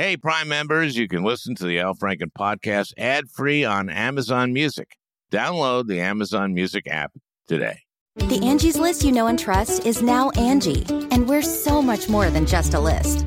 Hey, Prime members, you can listen to the Al Franken podcast ad free on Amazon Music. Download the Amazon Music app today. The Angie's list you know and trust is now Angie, and we're so much more than just a list.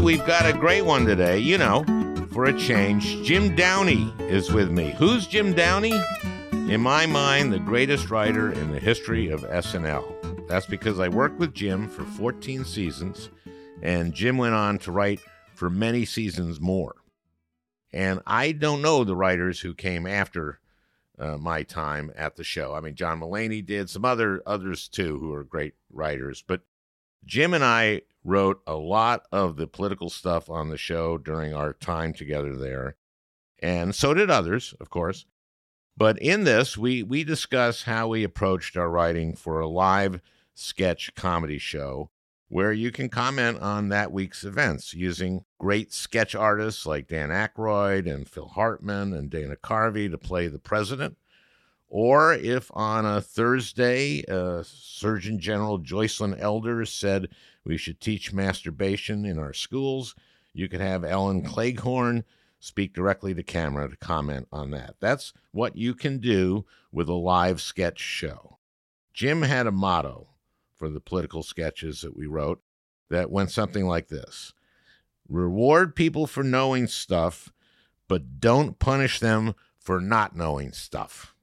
We've got a great one today. You know, for a change, Jim Downey is with me. Who's Jim Downey? In my mind, the greatest writer in the history of SNL. That's because I worked with Jim for 14 seasons, and Jim went on to write for many seasons more. And I don't know the writers who came after uh, my time at the show. I mean, John Mulaney did, some other others too, who are great writers. But Jim and I wrote a lot of the political stuff on the show during our time together there, and so did others, of course. But in this, we we discuss how we approached our writing for a live sketch comedy show where you can comment on that week's events using great sketch artists like Dan Aykroyd and Phil Hartman and Dana Carvey to play the president. Or if on a Thursday, uh, Surgeon General Joycelyn Elders said we should teach masturbation in our schools, you could have Ellen Cleghorne speak directly to camera to comment on that. That's what you can do with a live sketch show. Jim had a motto for the political sketches that we wrote that went something like this Reward people for knowing stuff, but don't punish them for not knowing stuff.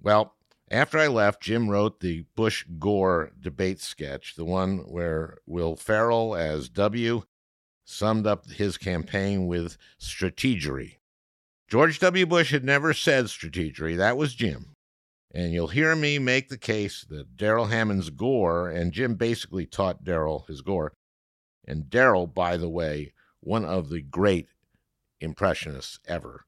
Well, after I left, Jim wrote the Bush Gore debate sketch, the one where Will Ferrell as W summed up his campaign with strategery. George W. Bush had never said strategery, that was Jim. And you'll hear me make the case that Darrell Hammond's Gore, and Jim basically taught Darrell his Gore. And Darrell, by the way, one of the great impressionists ever.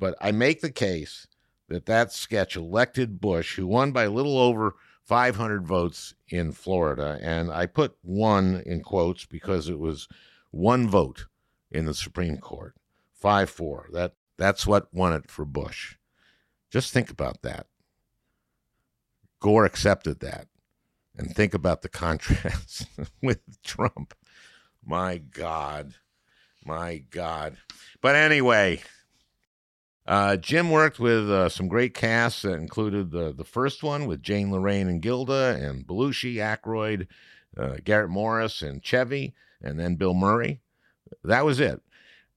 But I make the case that that sketch elected Bush, who won by a little over 500 votes in Florida. And I put one in quotes because it was one vote in the Supreme Court, 5 4. That, that's what won it for Bush. Just think about that. Gore accepted that. And think about the contrast with Trump. My God. My God. But anyway, uh, Jim worked with uh, some great casts that included the the first one with Jane Laraine and Gilda and Belushi, Aykroyd, uh, Garrett Morris, and Chevy, and then Bill Murray. That was it.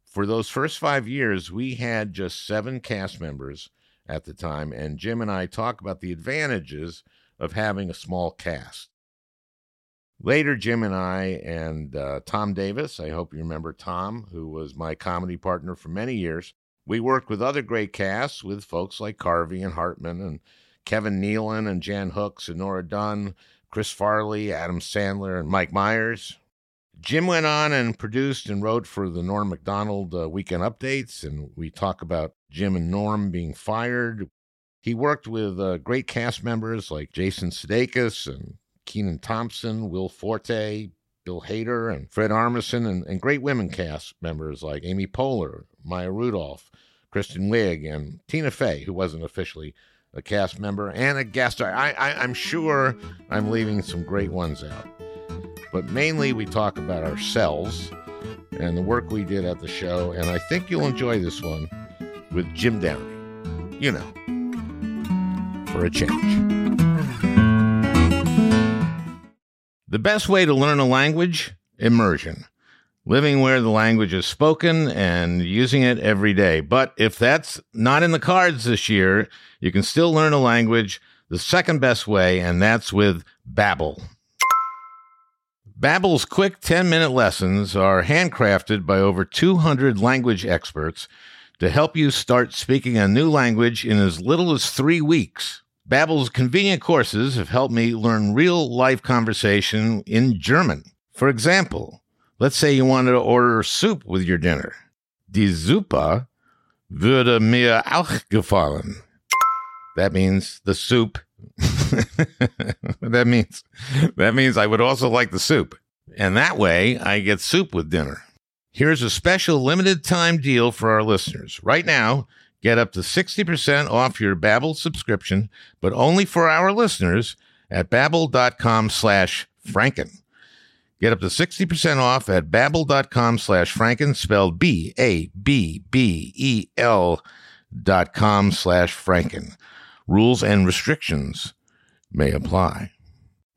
For those first five years, we had just seven cast members at the time, and Jim and I talk about the advantages of having a small cast. Later, Jim and I and uh, Tom Davis, I hope you remember Tom, who was my comedy partner for many years, we worked with other great casts with folks like Carvey and Hartman and Kevin Nealon and Jan Hooks and Nora Dunn, Chris Farley, Adam Sandler, and Mike Myers. Jim went on and produced and wrote for the Norm Macdonald uh, Weekend Updates, and we talk about Jim and Norm being fired. He worked with uh, great cast members like Jason Sudeikis and Kenan Thompson, Will Forte, Bill Hader, and Fred Armisen, and, and great women cast members like Amy Poehler, Maya Rudolph, Kristen Wiig, and Tina Fey, who wasn't officially a cast member, and a guest star. I, I, I'm sure I'm leaving some great ones out. But mainly, we talk about ourselves and the work we did at the show, and I think you'll enjoy this one with Jim Downey. You know, for a change. The best way to learn a language? Immersion living where the language is spoken and using it every day. But if that's not in the cards this year, you can still learn a language the second best way, and that's with Babbel. Babbel's quick 10-minute lessons are handcrafted by over 200 language experts to help you start speaking a new language in as little as 3 weeks. Babbel's convenient courses have helped me learn real-life conversation in German. For example, Let's say you wanted to order soup with your dinner. Die Suppe würde mir auch gefallen. That means the soup. that means that means I would also like the soup. And that way I get soup with dinner. Here's a special limited time deal for our listeners. Right now, get up to 60% off your Babbel subscription, but only for our listeners at babbel.com slash franken. Get up to 60% off at babbel.com slash franken, spelled B-A-B-B-E-L dot com slash franken. Rules and restrictions may apply.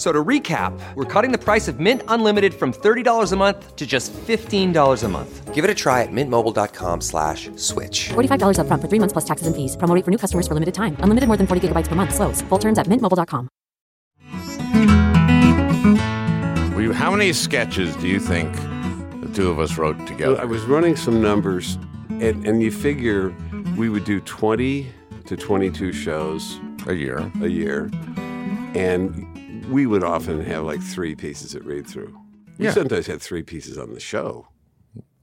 So to recap, we're cutting the price of Mint Unlimited from $30 a month to just $15 a month. Give it a try at mintmobile.com slash switch. $45 upfront for three months plus taxes and fees. Promo rate for new customers for limited time. Unlimited more than 40 gigabytes per month. Slows. Full terms at mintmobile.com. How many sketches do you think the two of us wrote together? I was running some numbers, and, and you figure we would do 20 to 22 shows a year. a year, and we would often have like three pieces at read through. We Yeah. sometimes had three pieces on the show.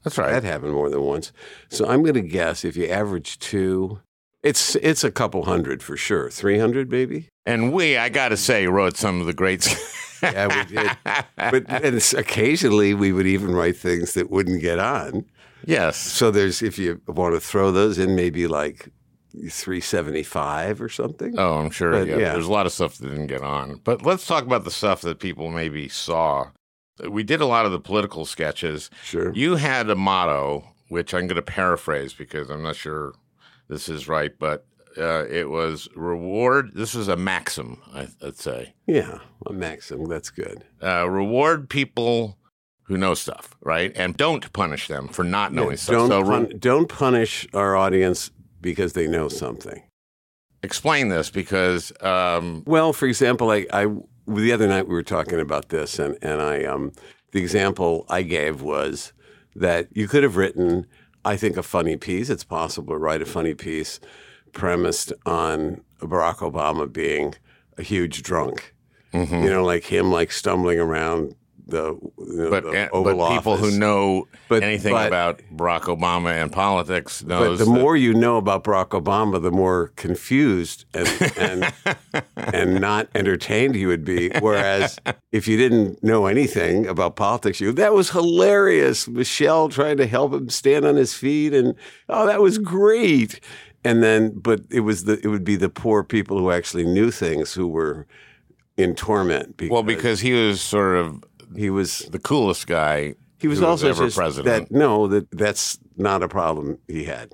That's right. That happened more than once. So I'm going to guess if you average two, it's it's a couple hundred for sure. Three hundred maybe. And we, I got to say, wrote some of the greats. Yeah, we did. but and occasionally we would even write things that wouldn't get on. yes. So there's if you want to throw those in, maybe like 375 or something. Oh, I'm sure. But, yeah, yeah. There's a lot of stuff that didn't get on. But let's talk about the stuff that people maybe saw. We did a lot of the political sketches. Sure. You had a motto, which I'm going to paraphrase because I'm not sure this is right, but uh, it was reward. This was a maxim, I, I'd say. Yeah, a maxim. That's good. Uh, reward people who know stuff, right? And don't punish them for not knowing Yeah, stuff. don't so pun- don't punish our audience because they know something. explain this because um, Well, for example, I, I the other night we were talking about this, and and I um the example I gave was that you could have written, I think, a funny piece. It's possible to write a funny piece premised on Barack Obama being a huge drunk. Mm-hmm. You know, like him, like stumbling around the, but the Oval but people Office. who know But- anything but- about Barack Obama and politics But knows the that- more you know about Barack Obama, the more confused and and, and not entertained you would be. Whereas if you didn't know anything about politics, you that was hilarious. Michelle trying to help him stand on his feet, and oh, that was great. And then, but it was the it would be the poor people who actually knew things who were in torment. Because well because he was sort of he was the coolest guy. he was also ever just president. that no, that that's not a problem he had.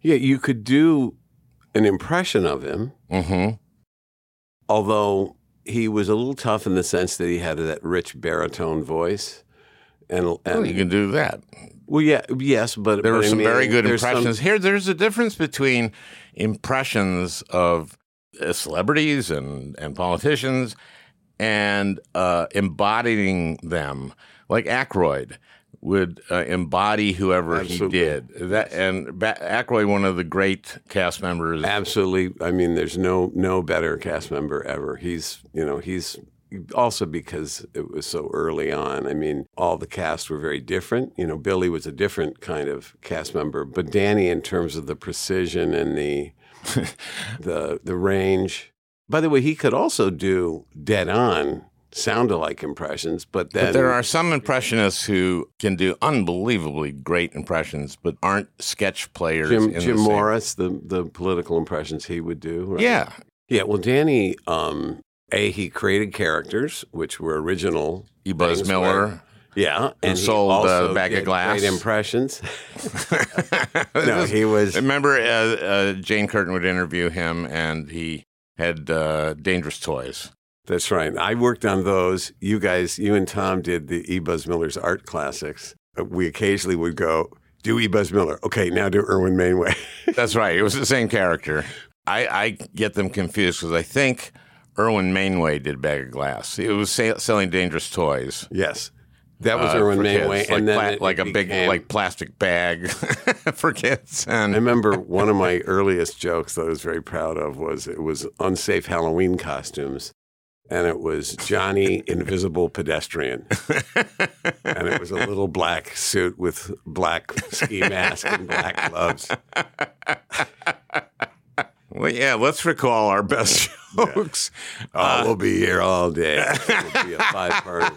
Yeah, you could do an impression of him, hmm although he was a little tough in the sense that he had that rich baritone voice. And, and Well, you can do that. well, yeah, yes, but There but were I some mean, very good there's some- impressions. Here, there's a difference between impressions of uh, celebrities and, and politicians and uh, embodying them, like Aykroyd would uh, embody whoever Absolutely. he did. That and ba- Aykroyd, one of the great cast members. Absolutely. I mean, there's no no better cast member ever. He's you know he's also because it was so early on. I mean, all the cast were very different. You know, Billy was a different kind of cast member, but Danny, in terms of the precision and the the the range. By the way, he could also do dead on sound alike impressions, but then But there are some impressionists who can do unbelievably great impressions, but aren't sketch players. Jim in the Jim same- Morris, the the political impressions he would do. right? Yeah, Yeah, well, Danny, um, a he created characters which were original. E. Buzz Miller. where- yeah, and sold, uh, a bag of glass. Great impressions. no, he was. Remember, uh, uh, Jane Curtin would interview him, and he had uh, dangerous toys. That's right. I worked on those. You guys, you and Tom did the E. Buzz Miller's art classics. Uh, We occasionally would go do E. Buzz Miller. Okay, now do Irwin Mainway. That's right. It was the same character. I, I get them confused because I think Irwin Mainway did Bag of Glass. It was sa- selling dangerous toys. Yes, that was uh, Irwin kids, and like, then pla- like a big like plastic bag for kids. And I remember one of my earliest jokes that I was very proud of was it was unsafe Halloween costumes, and it was Johnny Invisible Pedestrian, and it was a little black suit with black ski mask and black gloves. well, yeah, let's recall our best jokes. Oh, we'll be here all day. It'll be a five part.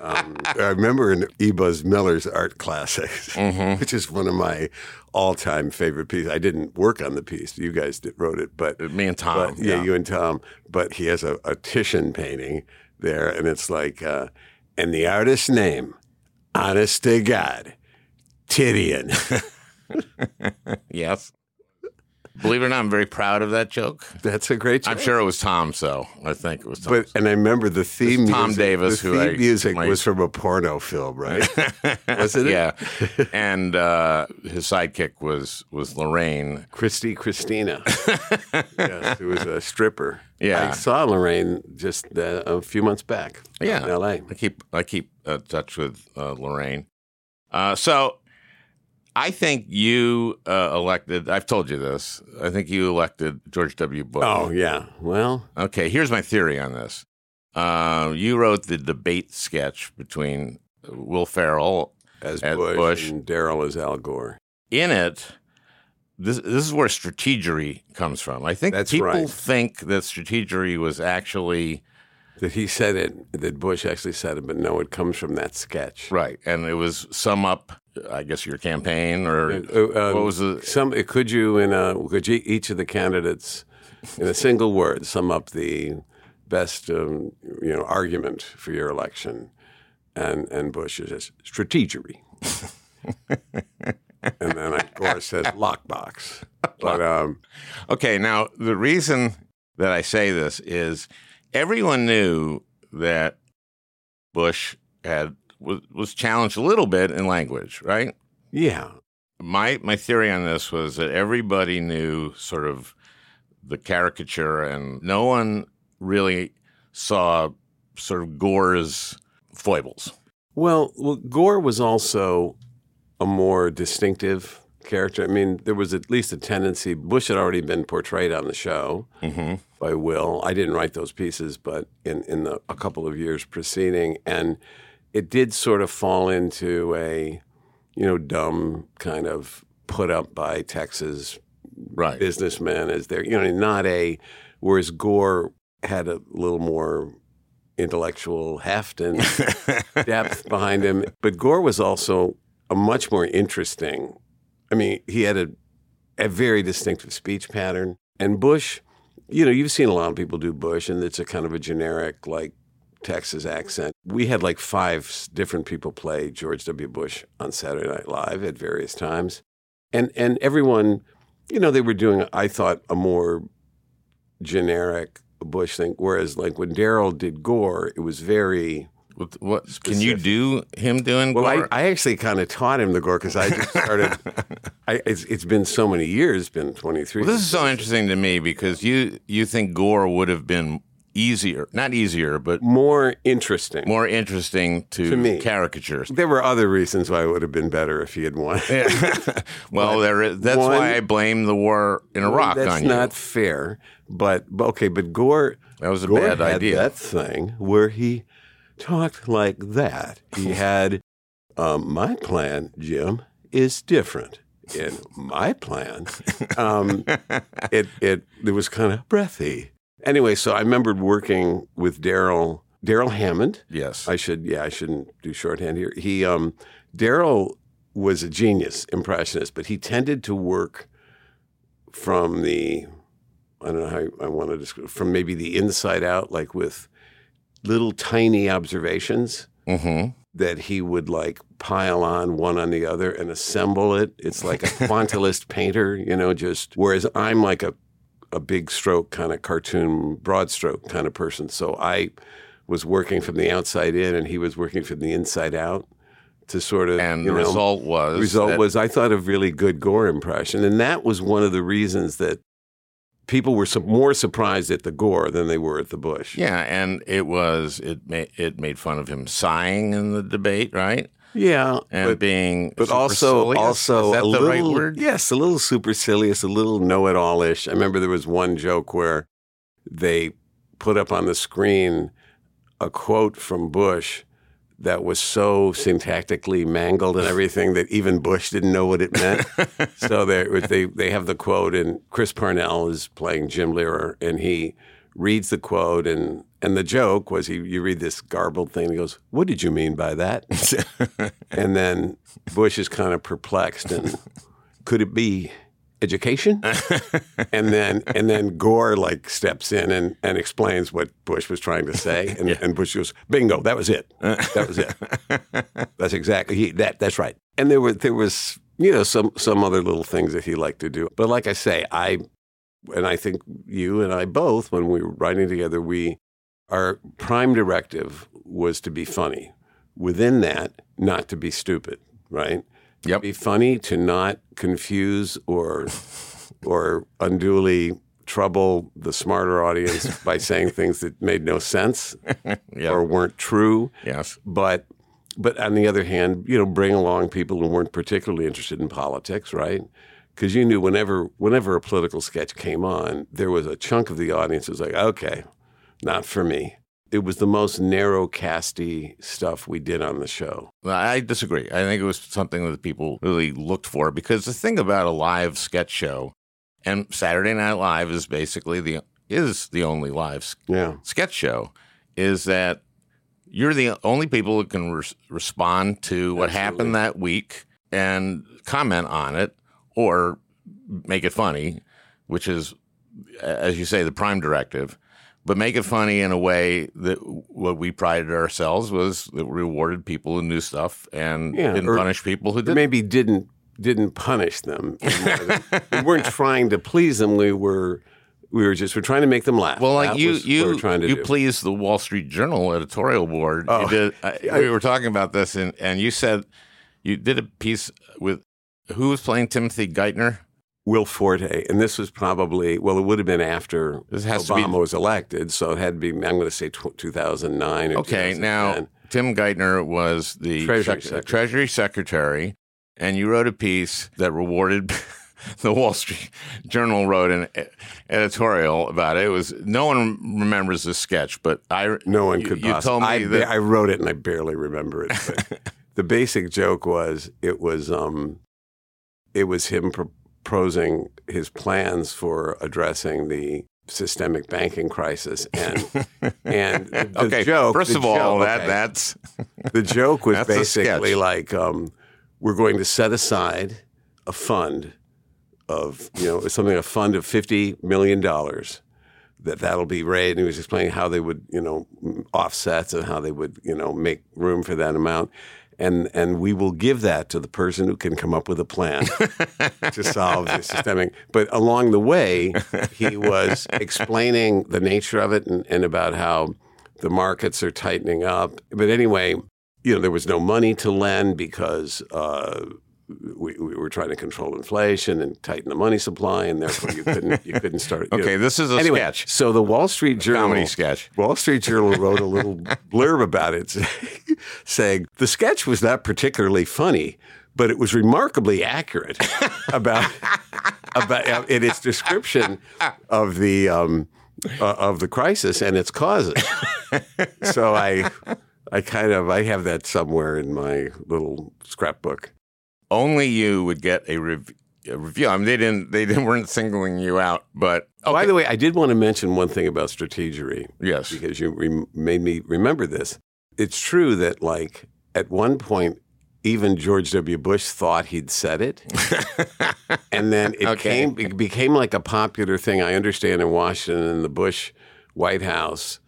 Um, I remember in E. Buzz Miller's art classics, which is one of my all time favorite pieces. I didn't work on the piece; you guys did, wrote it, but Me and Tom. But, yeah, you and Tom. But he has a, a Titian painting there, and it's like, uh, and the artist's name, honest to God, Titian. Yes. Believe it or not, I'm very proud of that joke. That's a great. Joke. I'm sure it was Tom, so I think it was Tom. But and I remember the theme It's Tom music, Davis, The who theme I- music my- was from a porno film, right? Wasn't it? yeah. and uh, his sidekick was was Laraine. Christy Christina. yes, who was a stripper. Yeah. I saw Laraine just uh, a few months back. Yeah, in L.A. I keep I keep uh, touch with uh, Laraine. Uh, so I think you uh, elected. I've told you this. I think you elected George W. Bush. Oh yeah. Well, Okay, here's my theory on this. Uh, you wrote the debate sketch between Will Ferrell as, As Bush, Bush. and Darrell as Al Gore. in it. This this is where strategery comes from. I think That's people right. think that strategery was actually That he said it. That Bush actually said it, but no, it comes from that sketch. right, and it was sum up. I guess your campaign or Uh, um, what was the Some could you in a could you, each of the candidates in a single word sum up the best um, you know argument for your election, and and Bush is strategery, and then of course says lockbox. But um, Okay, now the reason that I say this is everyone knew that Bush had was, was challenged a little bit in language, right? yeah, My my theory on this was that everybody knew sort of the caricature, and no one really saw sort of Gore's foibles. Well, well, Gore was also a more distinctive character. I mean, there was at least a tendency. Bush had already been portrayed on the show Mm-hmm. by Will. I didn't write those pieces, but in in the, a couple of years preceding, and it did sort of fall into a, you know, dumb kind of put up by Texas Right. businessmen as their, you know, not a. Whereas Gore had a little more intellectual heft and depth behind him. But Gore was also a much more interesting. I mean, he had a a very distinctive speech pattern. And Bush, you know, you've seen a lot of people do Bush, and it's a kind of a generic like Texas accent. We had like five different people play George W. Bush on Saturday Night Live at various times, and and everyone, you know, they were doing I thought a more generic Bush thing. Whereas like when Darrell did Gore, it was very What, what can you do him doing well, I? I actually kind of taught him the gore because I just started. I, it's, it's been so many years, been 23. Well, this is so interesting to me because you you think Gore would have been easier, not easier, but more interesting. more interesting to, To me. caricatures. There were other reasons why it would have been better if he had won. well, there is, that's one- why I blame the war in Iraq That's on you. not fair. But, but okay, but Gore. That was a Gore bad idea. That thing where he talked like that. He had um, my plan, Jim, is different. In my plan, um, it it it was kind of breathy. Anyway, so I remembered working with Darrell Darrell Hammond. yes. I should yeah I shouldn't do shorthand here. He um, Darrell was a genius impressionist, but he tended to work from the I don't know how I want to describe from maybe the inside out, like with little tiny observations mm-hmm. that he would like pile on one on the other and assemble it. It's like a quantulist painter, you know, just whereas I'm like a a big stroke kind of cartoon broad stroke kind of person. So I was working from the outside in and he was working from the inside out to sort of And the know, result was The result that- was I thought a really good Gore impression. And that was one of the reasons that people were su- more surprised at the Gore than they were at the Bush. Yeah, and it was it made it made fun of him sighing in the debate, right? Yeah, And but, being but also also is that a the little right word? yes, a little supercilious, a little know-it-all-ish. I remember there was one joke where they put up on the screen a quote from Bush that was so syntactically mangled and everything that even Bush didn't know what it meant. so they they they have the quote, and Chris Parnell is playing Jim Lehrer, and he reads the quote, and and the joke was he you read this garbled thing, and he goes, "What did you mean by that?" and then Bush is kind of perplexed, and could it be? Education, and then and then Gore like steps in and, and explains what Bush was trying to say, and, and Bush goes, "Bingo, that was it. That was it. That's exactly he, that. That's right." And there were there was you know some some other little things that he liked to do, but like I say, I and I think you and I both, when we were writing together, we our prime directive was to be funny. Within that, not to be stupid, right? Yep. Be funny to not confuse or or unduly trouble the smarter audience by saying things that made no sense Yeah. or weren't true. Yes. But but on the other hand, you know, bring along people who weren't particularly interested in politics, right? Because you knew whenever whenever a political sketch came on, there was a chunk of the audience that was like, okay, not for me. It was the most narrow casty stuff we did on the show. Well, I disagree. I think it was something that people really looked for because the thing about a live sketch show, and Saturday Night Live is basically the is the only live Yeah. sketch show, is that you're the only people who can res- respond to what happened that week and comment on it or make it funny, which is, as you say, the prime directive. But make it funny in a way that what we prided ourselves was that we rewarded people who knew stuff and Yeah, didn't punish people who didn't. maybe didn't didn't punish them. we weren't trying to please them. We were we were just we're trying to make them laugh. Well, like That you, you, we're trying to you do. pleased the Wall Street Journal editorial board. Oh, did, uh, we were talking about this, and, and you said you did a piece with who was playing Timothy Geithner. Will Forte, and this was probably well, it would have been after to be- Obama was elected, so it had to be. I'm going to say tw- 2009. Or Okay, now Tim Geithner was the Treasury sec- Secretary. Treasury Secretary, and you wrote a piece that rewarded. the Wall Street Journal wrote an editorial about it. It was no one remembers this sketch, but I no one could. You possibly- told me I, that I wrote it and I barely remember it. The basic joke was it was um, it was him proposing his plans for addressing the systemic banking crisis and and the okay. joke. first of all, joke- that okay. that's the joke was basically like um, we're going to set aside a fund of you know something a fund of fifty million dollars that that'll be raised. And he was explaining how they would you know offsets and how they would you know make room for that amount. And, and we will give that to the person who can come up with a plan to solve the systemic. But along the way, he was explaining the nature of it and, and about how the markets are tightening up. But anyway, you know, there was no money to lend because uh, we, we were trying to control inflation and tighten the money supply, and therefore you couldn't you couldn't start. okay. know. This is a anyway, sketch, So the Wall Street Journal comedy sketch. Wall Street Journal wrote a little blurb about it, saying the sketch was not particularly funny, but it was remarkably accurate about about in its description of the um, uh, of the crisis and its causes. so I I kind of I have that somewhere in my little scrapbook. Only you would get a, rev- a review. I mean, they didn't. They didn't, weren't singling you out, but Oh, By the way, I did want to mention one thing about strategery. yes, because you rem- made me remember this. It's true that, like, at one point, even George W. Bush thought he'd said it, and then it Okay. came it became like a popular thing. I understand in Washington, and the Bush White House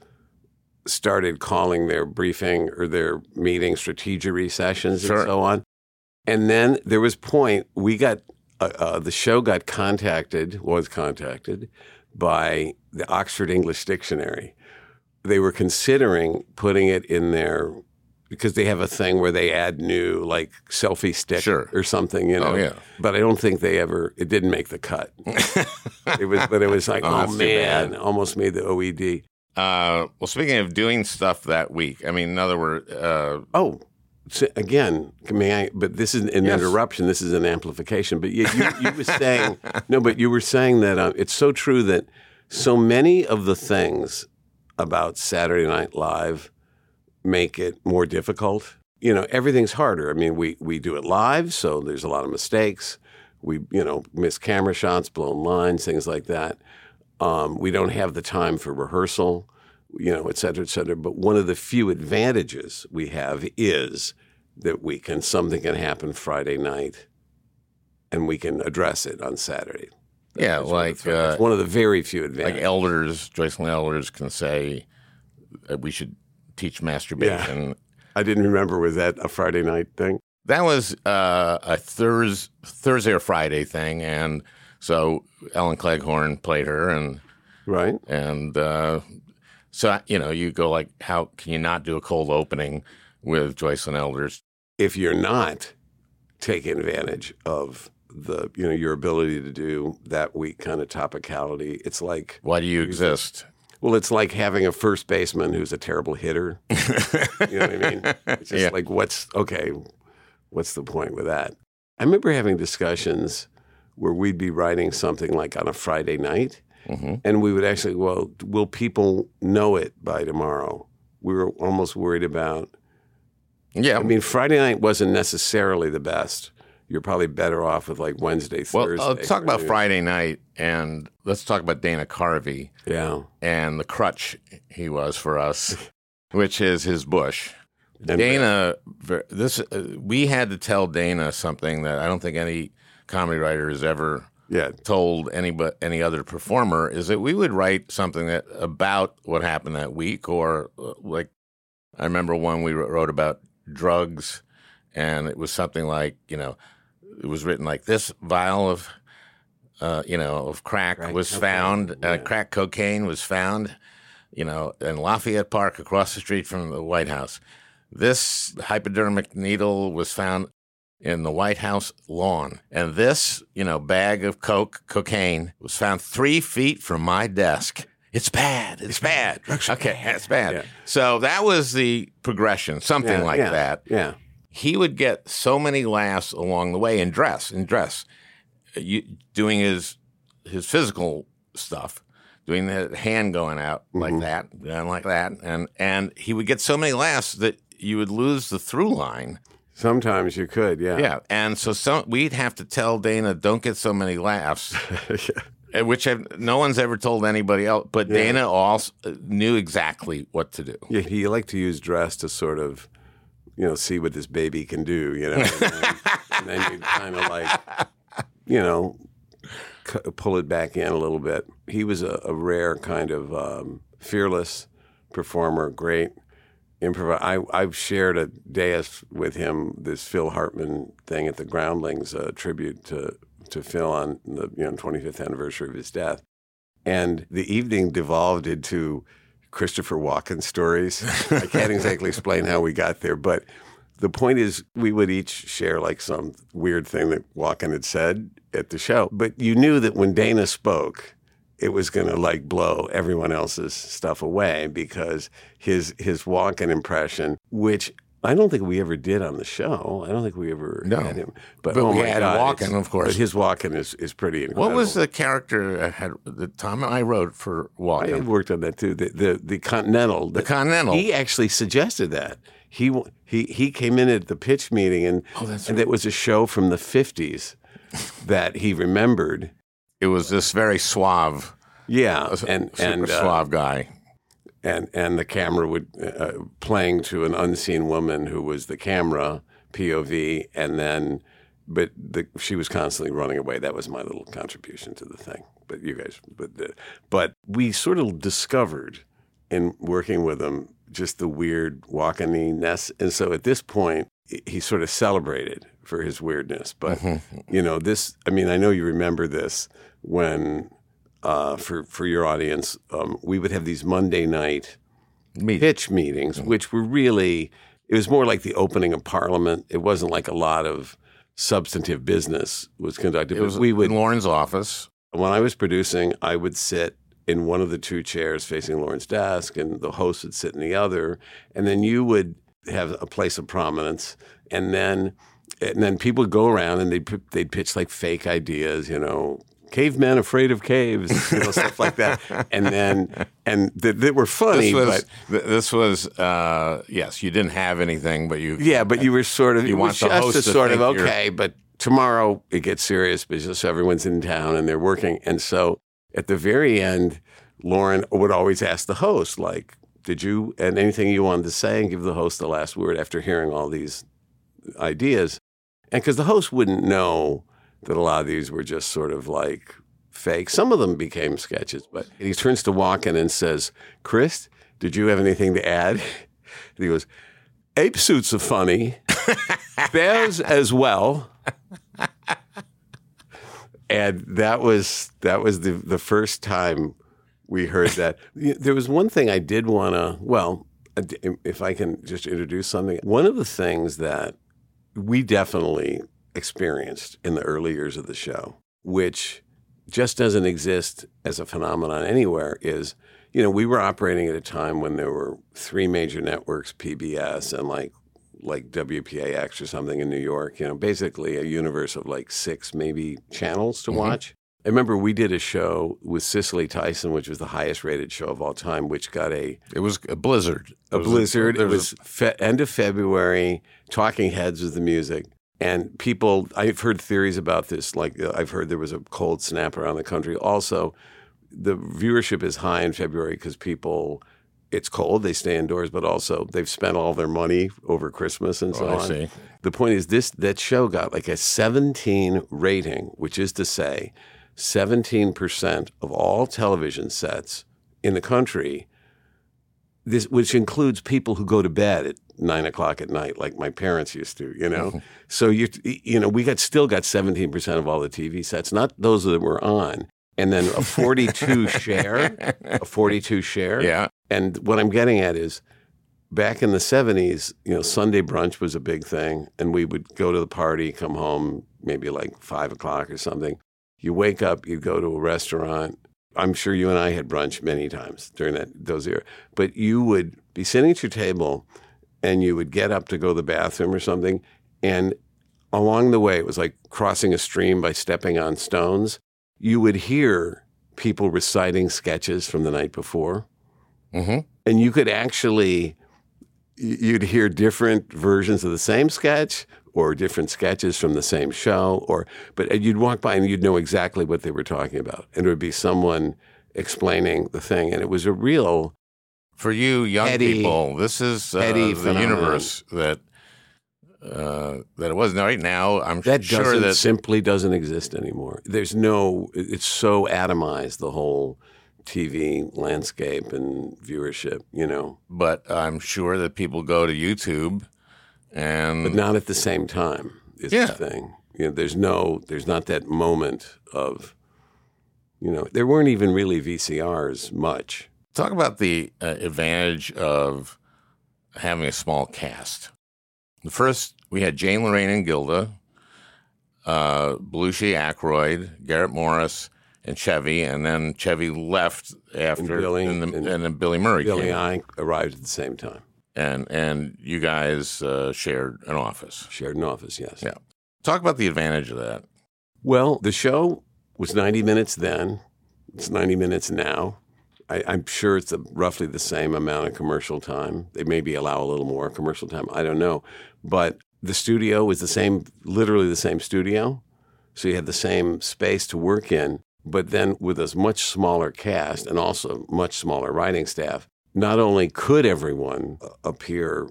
started calling their briefing or their meeting strategery sessions Sure. and so on. And then there was point we got uh, uh, the show got contacted was contacted by the Oxford English Dictionary. They were considering putting it in their because they have a thing where they add new like selfie stick Sure. or something, you know. Oh, yeah. But I don't think they ever. It didn't make the cut. it was, but it was like, Oh, oh, man, almost made the OED. Uh, well, speaking of doing stuff that week, I mean, in other words, uh, Oh, so again, may I? But this is an Yes. interruption. This is an amplification. But you, you, you were saying no, but you were saying that uh, it's so true that so many of the things about Saturday Night Live make it more difficult. You know, everything's harder. I mean, we we do it live, so there's a lot of mistakes. We you know miss camera shots, blown lines, things like that. Um, we don't have the time for rehearsal, you know, et cetera, et cetera. But one of the few advantages we have is that we can something can happen Friday night, and we can address it on Saturday. yeah, like It's uh, one of the very few like advantages. Elders, Joycelyn Elders can say that we should teach masturbation. I didn't remember was that a Friday night thing? That was uh, a Thurs Thursday or Friday thing, and so Ellen Cleghorne played her, and Right. and uh, so you know you go like, how can you not do a cold opening with Joycelyn Elders? If you're not taking advantage of the you know your ability to do that week kind of topicality, it's like Why do you exist? well, it's like having a first baseman who's a terrible hitter. you know what I mean? It's just Yeah. like what's okay, what's the point with that? I remember having discussions where we'd be writing something like on a Friday night, hmm and we would actually, well, will people know it by tomorrow? We were almost worried about Yeah, I mean, Friday night wasn't necessarily the best. You're probably better off with like Wednesday, well, Thursday. uh, let's talk about. Friday night, and let's talk about Dana Carvey Yeah. and the crutch he was for us, which is his bush. And- Dana, this uh, we had to tell Dana something that I don't think any comedy writer has ever Yeah. told any but any other performer is that we would write something that about what happened that week, or uh, like I remember one we wrote about drugs, and it was something like you know it was written like this vial of uh, you know of crack, Crack was cocaine, found, uh, crack cocaine was found, you know, in Lafayette Park across the street from the White House. This hypodermic needle was found in the White House lawn. And this, you know, bag of coke, cocaine, was found three feet from my desk. It's bad. It's bad. Okay, it's bad. Yeah. So that was the progression, something Yeah, like yeah, that. Yeah. He would get so many laughs along the way in dress, in dress, you, doing his his physical stuff, doing the hand going out like Mm-hmm. that, going like that, and and he would get so many laughs that you would lose the through line. Sometimes you could. Yeah. Yeah, and so some we'd have to tell Dana, "Don't get so many laughs," which I've, no one's ever told anybody else. But Yeah. Dana also knew exactly what to do. Yeah. He liked to use dress to sort of, you know, see what this baby can do, you know. And then, and then you'd kind of like, you know, c- pull it back in a little bit. He was a, a rare kind of um, fearless performer, great improv. I, I've shared a dais with him, this Phil Hartman thing at the Groundlings, a tribute to, to Phil on the you know 25th anniversary of his death. And the evening devolved into Christopher Walken stories. I can't exactly explain how we got there, but the point is we would each share like some weird thing that Walken had said at the show. But you knew that when Dana spoke, it was going to like blow everyone else's stuff away because his his Walken impression, which I don't think we ever did on the show. I don't think we ever No. had him. But, But oh we had God, Walken, of course. But his Walken is, is pretty incredible. What was the character that had the time I wrote for I Walken? worked on that too. The the, the Continental. The Continental. He actually suggested that. He he he came in at the pitch meeting and Oh, that's and it was a show from the fifties that he remembered. It was this very suave, Yeah, and super and uh, suave guy. And and the camera would uh, playing to an unseen woman who was the camera POV, and then but the, she was constantly running away. That was my little contribution to the thing. But you guys, but the, but we sort of discovered in working with him just the weird walking-ness, and so at this point he- he sort of celebrated for his weirdness. But you know this. I mean, I know you remember this when. Uh, for for your audience, um, we would have these Monday night Meet. pitch meetings, which were really it was it was it was more like the opening of Parliament. It wasn't like a lot of substantive business was conducted. It was we would in Lorne's office. when I was producing, I would sit in one of the two chairs facing Lorne's desk, and the host would sit in the other, and then you would have a place of prominence, and then and then people would go around and they'd they'd pitch like fake ideas, you know. Cavemen afraid of caves, you know, stuff like that, and then and that that were funny, This was but th- this was uh, yes. You didn't have anything, but you yeah, but you were sort of You want the host to sort of okay, but tomorrow it gets serious because everyone's in town and they're working, and so at the very end, Lorne would always ask the host like, "Did you and anything you wanted to say?" and give the host the last word after hearing all these ideas, and because the host wouldn't know that a lot of these were just sort of like fake. Some of them became sketches, but he turns to Walken and says, "Chris, did you have anything to add?" And he goes, "Ape suits are funny, bears as well." And that was that was the the first time we heard that. There was one thing I did want to. Well, if I can just introduce something, one of the things that we definitely experienced in the early years of the show, which just doesn't exist as a phenomenon anywhere, is you know we were operating at a time when there were three major networks, PBS and like like WPIX or something in New York. You know, basically a universe of like six maybe channels to mm-hmm. watch. I remember we did a show with Cicely Tyson, which was the highest rated show of all time, which got a It was a blizzard. a It was blizzard. there it was fe- end of February. Talking Heads was the music, and people. I've heard theories about this. Like uh, I've heard there was a cold snap around the country. Also, the viewership is high in February because people. It's cold; they stay indoors, but also they've spent all their money over Christmas and so Oh, on. see. The point is, this that show got like a 17 rating, which is to say, 17 percent of all television sets in the country this, which includes people who go to bed at nine o'clock at night, like my parents used to, you know. Mm-hmm. so you, you know, we got still got seventeen percent of all the TV sets, not those that were on, and then a forty-two share, a forty-two share. Yeah. And what I'm getting at is, back in the '70s, you know, Sunday brunch was a big thing, and we would go to the party, come home maybe like five o'clock or something. You wake up, you go to a restaurant. I'm sure you and I had brunch many times during that those years. But you would be sitting at your table, and you would get up to go to the bathroom or something, and along the way, it was like crossing a stream by stepping on stones. You would hear people reciting sketches from the night before, Mhm. and you could actually, you'd hear different versions of the same sketch or different sketches from the same show or but you'd walk by and you'd know exactly what they were talking about and it would be someone explaining the thing and it was a real For you young Eddie- people, this is uh, the phenomenon. universe that uh, that it was. Now, right now, I'm that sure doesn't that simply doesn't exist anymore there's no it's so atomized the whole TV landscape and viewership you know but I'm sure that people go to YouTube and but not at the same time is Yeah. the thing. You know, there's no, there's not that moment of, you know, there weren't even really VCRs much. Talk about the uh, advantage of having a small cast. The first, we had Jane Laraine and Gilda, uh, Belushi, Aykroyd, Garrett Morris, and Chevy, and then Chevy left after, Billy and, the, and- and then Billy Murray Billy came, and I arrived at the same time, and and you guys uh, shared an office. shared an office. Yes. Yeah. Talk about the advantage of that. Well, the show was 90 minutes then. It's 90 minutes now. I, I'm sure it's a, roughly the same amount of commercial time. They maybe allow a little more commercial time. I don't know. But the studio was the same, literally the same studio. So you had the same space to work in, but then with a much smaller cast and also much smaller writing staff. Not only could everyone appear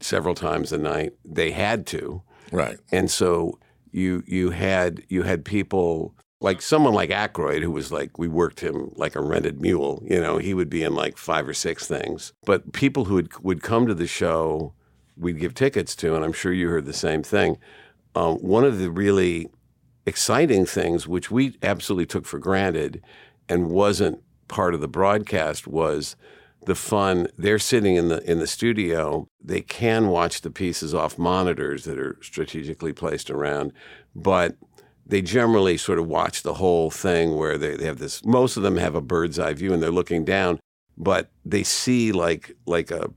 several times a night, they had to Right. and so you you had you had people like someone like Aykroyd who was like we worked him like a rented mule. You know, he would be in like five or six things. But people who would would come to the show, we'd give tickets to, and I'm sure you heard the same thing. Um, one of the really exciting things, which we absolutely took for granted, and wasn't part of the broadcast, was the fun. They're sitting in the in the studio. They can watch the pieces off monitors that are strategically placed around, but they generally sort of watch the whole thing where they, they have this. Most of them have a bird's eye view and they're looking down, but they see like like a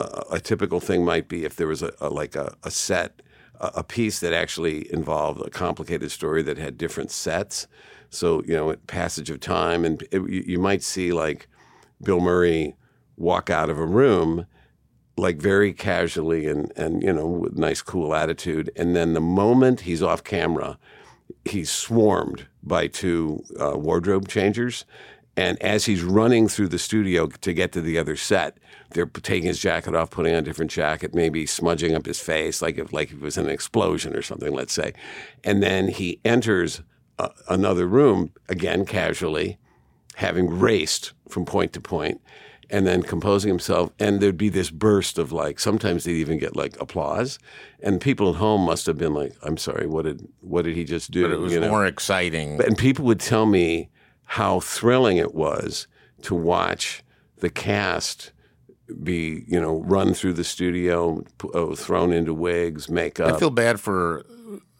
a, a typical thing might be if there was a, a like a, a set a, a piece that actually involved a complicated story that had different sets. So you know, passage of time, and it, you, you might see like Bill Murray walk out of a room like very casually and and you know with nice cool attitude and then the moment he's off camera he's swarmed by two uh, wardrobe changers. And as he's running through the studio to get to the other set they're taking his jacket off putting on a different jacket maybe smudging up his face like if like it was an explosion or something let's say. And then he enters uh, another room again casually having raced from point to point and then composing himself and there'd be this burst of like sometimes they'd even get like applause and people at home must have been like i'm sorry what did what did he just do But it was you know? more exciting. and people would tell me how thrilling it was to watch the cast be you know run through the studio oh, thrown into wigs makeup I feel bad for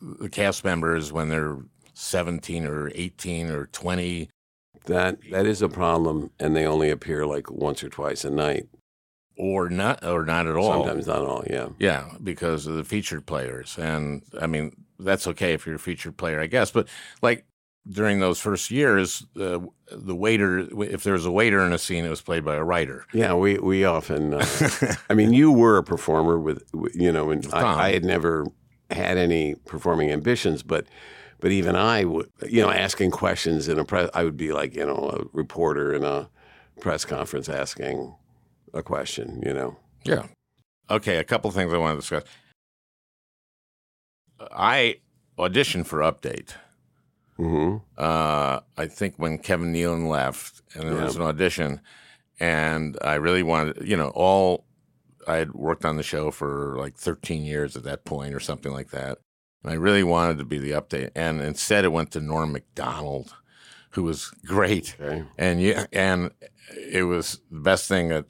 the cast members when they're 17 or 18 or 20. That that is a problem and they only appear like once or twice a night Or not, or not at all. sometimes not all yeah Yeah, because of the featured players. And I mean, that's okay if you're a featured player, I guess. But like during those first years, uh, the waiter, if there was a waiter in a scene, it was played by a writer. Yeah, we we often. Uh, I mean, you were a performer with, with- you know, and I, I had never had any performing ambitions, but but even I would, you know, asking questions in a press, I would be like, you know, a reporter in a press conference asking a question, you know. Yeah. Okay, a couple things I want to discuss. I auditioned for Update. hmm uh, I think when Kevin Nealon left, and there Yeah. was an audition, and I really wanted, you know, all I had worked on the show for like 13 years at that point, or something like that, and I really wanted to be the update, and instead it went to Norm Macdonald, who was great, Okay. and yeah, and it was the best thing that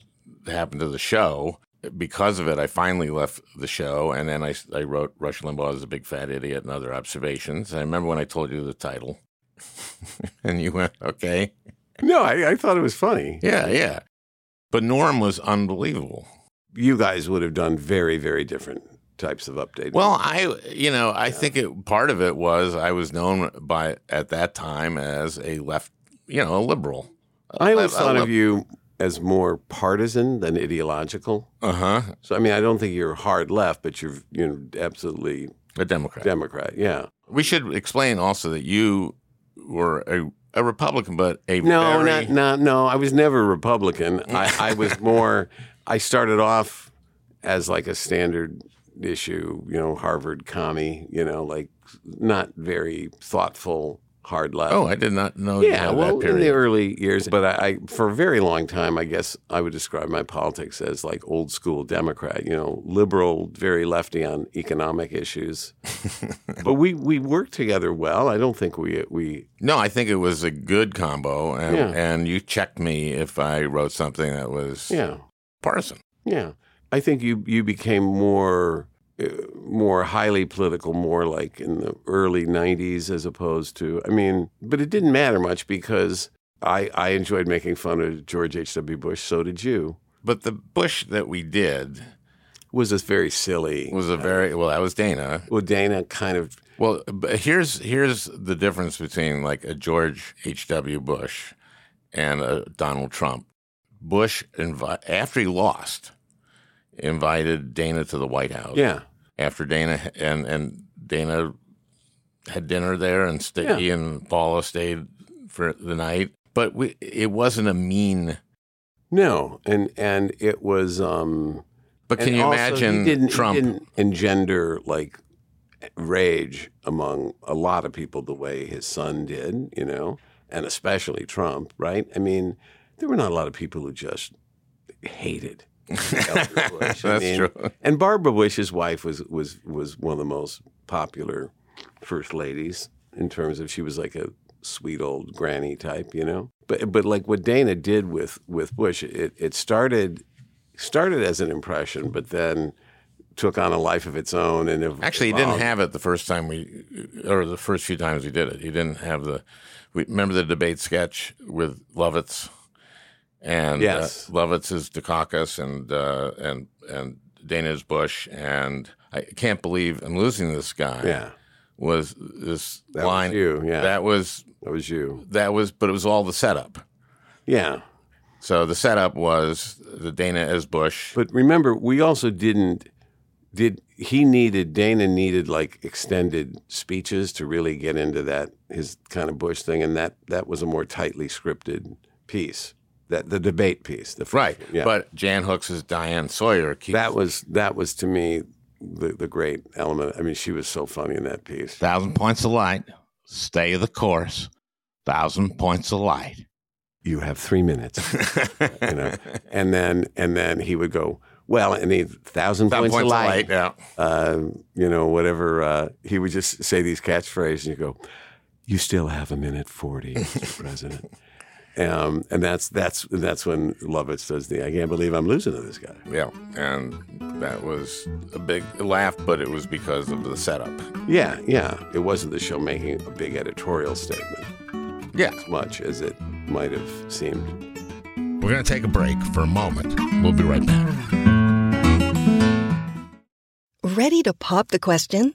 happened to the show. Because of it, I finally left the show, and then I, I wrote Rush Limbaugh is a big fat idiot and other observations. I remember when I told you the title, and you went, okay, No, I, I thought it was funny. yeah, yeah. But Norm was unbelievable. You guys would have done very, very different types of updates. Well, I, you know, I think it, part of it was I was known by at that time as a left, you know, a liberal. I always thought of you as more partisan than ideological. Uh huh. So I mean, I don't think you're hard left, but you're you know absolutely A Democrat. Democrat. Yeah. we should explain also that you were a, a Republican, but a No, very not, not no. I was never Republican. I, I was more. I started off as like a standard issue, you know, Harvard commie, you know, like not very thoughtful, hard left. Oh, I did not know. you yeah, well, in the early years, but I, I, for a very long time, I guess I would describe my politics as like old school Democrat, you know, liberal, very lefty on economic issues. but we we worked together well. I don't think we we No, I think it was a good combo, and Yeah. and you checked me if I wrote something that was yeah. partisan. Yeah, I think you you became more uh, more highly political, more like in the early '90s, as opposed to. I mean, but it didn't matter much because I I enjoyed making fun of George H. W. Bush. So did you. But the Bush that we did Was this very silly? was a very well. That was Dana. well, Dana kind of Well, but here's here's the difference between like a George H. W. Bush and a Donald Trump. Bush invi- after he lost, invited Dana to the White House. yeah After Dana and and Dana had dinner there, and sta Yeah. he and Paula stayed for the night. But we, it wasn't a mean. no, and and it was. um But can you imagine he didn't, Trump? He didn't engender like rage among a lot of people the way his son did, you know, and especially Trump, right? I mean, there were not a lot of people who just hated Elder Bush. I That's mean, true. And Barbara Bush, his wife, was was was one of the most popular first ladies in terms of she was like a sweet old granny type, you know. but but like what Dana did with with Bush, it it started started as an impression, but then took on a life of its own. And Actually, he didn't have it the first time we, or the first few times we did it. He didn't have the. We, remember the debate sketch with Lovitz, and Yes. uh, Lovitz is Dukakis, and uh, and and Dana is Bush, and I can't believe I'm losing this guy. Yeah, was this That was line? you, yeah. that was that was you. that was, but it was all the setup. Yeah, So the setup was the Dana as Bush. but remember, we also didn't. Did he needed Dana needed like extended speeches to really get into that his kind of Bush thing, and that that was a more tightly scripted piece. That the debate piece, the Right, one, yeah. but Jan Hooks is Diane Sawyer. keeps- that was that was to me the the great element. I mean, she was so funny in that piece. thousand points of light. Stay the course. Thousand points of light. You have three minutes, you know, and then and then he would go well, and he thousand Thousand points, of light, Yeah. uh, you know, whatever. Uh, he would just say these catchphrases, and you go, "You still have a minute forty, Mr. President." Um, and that's that's that's when Lovitz does the "I can't believe I'm losing to this guy." Yeah, and that was a big laugh, but it was because of the setup. Yeah, yeah. It wasn't the show making a big editorial statement Yeah, as much as it might have seemed. we're going to take a break for a moment. We'll be right back. Ready to pop the question?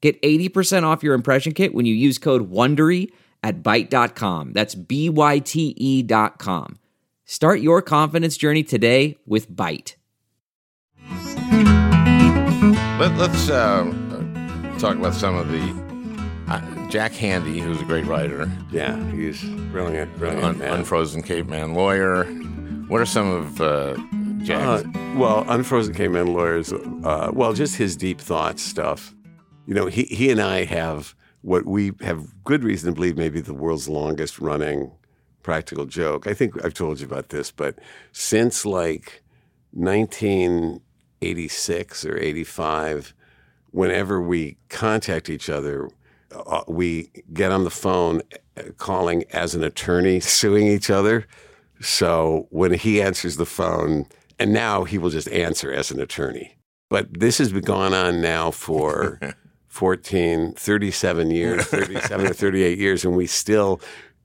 Get 80% off your impression kit when you use code WONDERY at Byte.com. That's B-Y-T-E dot com. Start your confidence journey today with Byte. Let, let's uh, talk about some of the. Uh, Jack Handey, who's a great writer, Yeah, he's brilliant, brilliant Un- man. Unfrozen Caveman Lawyer. What are some of uh, Uh, well, Unfrozen Caveman Lawyers, uh, well, just his deep thoughts stuff. You know, he, he and I have what we have good reason to believe may be the world's longest running practical joke. I think I've told you about this, but since like 1986 or 85, whenever we contact each other, uh, we get on the phone uh, calling as an attorney, suing each other. So when he answers the phone, and now he will just answer as an attorney. But this has been going on now for 14, 37 years, 37 or 38 years, and we still,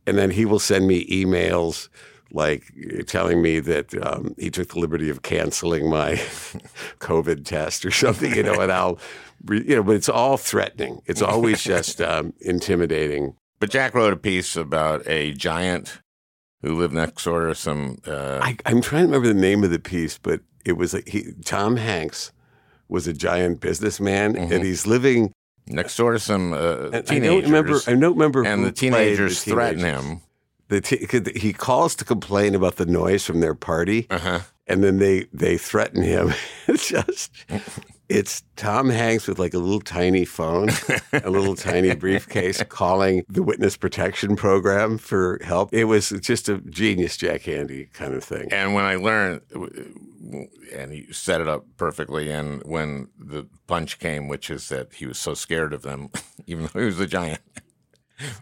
and then he will send me emails like telling me that um, he took the liberty of canceling my COVID test or something, you know, and I'll, re- you know, but it's all threatening. It's always just um, intimidating. but Jack wrote a piece about a giant who lived next door to some. Uh, I, I'm trying to remember the name of the piece, but it was like he, Tom Hanks was a giant businessman, and he's living. Next door to some uh, And I teenagers. don't remember. I don't remember. and the teenagers the threaten teenagers. him. The he calls to complain about the noise from their party, Uh-huh. and then they they threaten him. it's just. It's Tom Hanks with like a little tiny phone, a little tiny briefcase, calling the witness protection program for help. It was just a genius Jack Handey kind of thing. And when I learned, uh, and he set it up perfectly, and when the punch came, which is that he was so scared of them, even though he was a giant,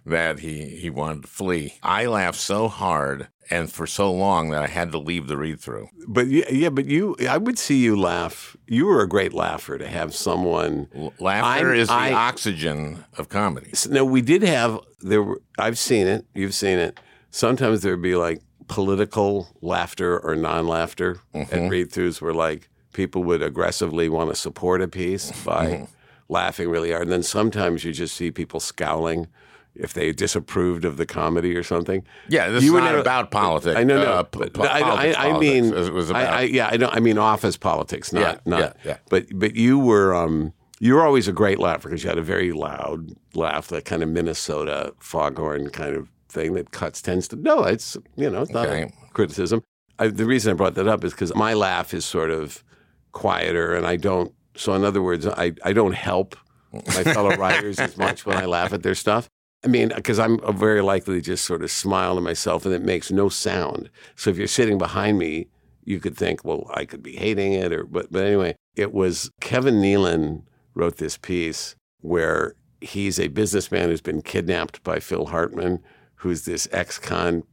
that he, he wanted to flee. I laughed so hard and for so long that I had to leave the read through. But yeah, yeah, but you, I would see you laugh. You were a great laugher to have someone. Laughter I'm- is the I- oxygen of comedy. No, we did have there. Were I've seen it. You've seen it. Sometimes there'd be like political laughter or non-laughter Mm-hmm. at read-throughs where like people would aggressively want to support a piece by Mm-hmm. laughing really hard and then sometimes you just see people scowling if they disapproved of the comedy or something Yeah, this You is not never- about politics. I know, no, uh, po- I, I, politics, I politics. mean, it was about. I, yeah, I don't. I mean, office politics, not Yeah, not. yeah, yeah. But but you were um, you were always a great laugher because you had a very loud laugh, that kind of Minnesota foghorn kind of thing that cuts tends to. No, it's you know, it's not Okay. criticism. I, the reason I brought that up is because my laugh is sort of quieter, and I don't. So in other words, I I don't help my fellow writers as much when I laugh at their stuff. I mean, because I'm very likely to just sort of smile to myself and it makes no sound. So if you're sitting behind me, you could think, well, I could be hating it, or but but anyway, it was Kevin Nealon wrote this piece where he's a businessman who's been kidnapped by Phil Hartman, who's this ex-con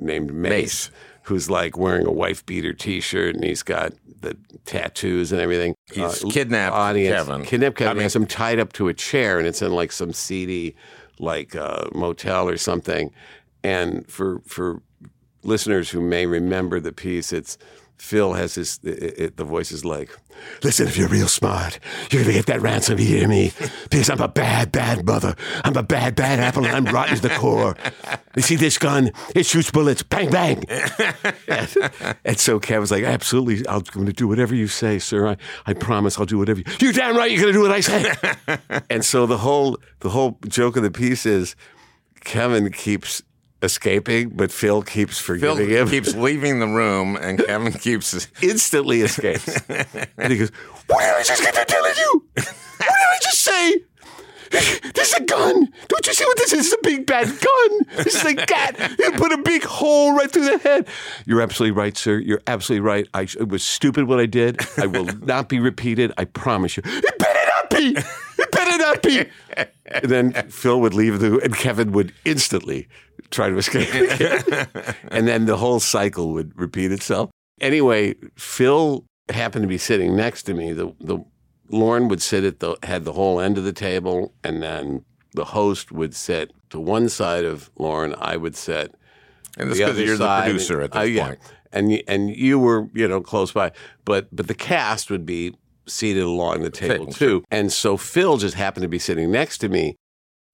named Mace, Mace. who's like wearing a wife beater T-shirt and he's got the tattoos and everything. He's Uh, kidnapped audience, Kevin. Kidnapped Kevin. I mean- has him tied up to a chair, and it's in like some seedy, like uh, motel or something. And for for listeners who may remember the piece, it's Phil has his It, it, the voice is like, "Listen, if you're real smart, you're gonna get that ransom. You hear me? Because I'm a bad, bad mother. I'm a bad, bad apple, and I'm rotten to the core. You see this gun? It shoots bullets. Bang, bang." and, and so Kevin's like, "Absolutely, I'm to do whatever you say, sir. I, I promise I'll do whatever you. You're damn right. You're to do what I say." and so the whole the whole joke of the piece is Kevin keeps escaping, but Phil keeps Phil forgiving him. keeps leaving the room, and Kevin keeps. instantly escapes. and he goes, What did I just get to telling you? What did I just say? This is a gun. Don't you see what this is? It's a big bad gun. This is a cat. You put a big hole right through the head. You're absolutely right, sir. You're absolutely right. I, it was stupid what I did. I will not be repeated. I promise you. It better not be. It better not be. And then Phil would leave the, and Kevin would instantly try to escape. and then the whole cycle would repeat itself. Anyway, Phil happened to be sitting next to me. The the Lorne would sit at the had the whole end of the table, and then the host would sit to one side of Lorne. I would sit And that's because you're the producer at this Uh, yeah. point. And and you were you know close by, but but the cast would be seated along the table too. And so Phil just happened to be sitting next to me,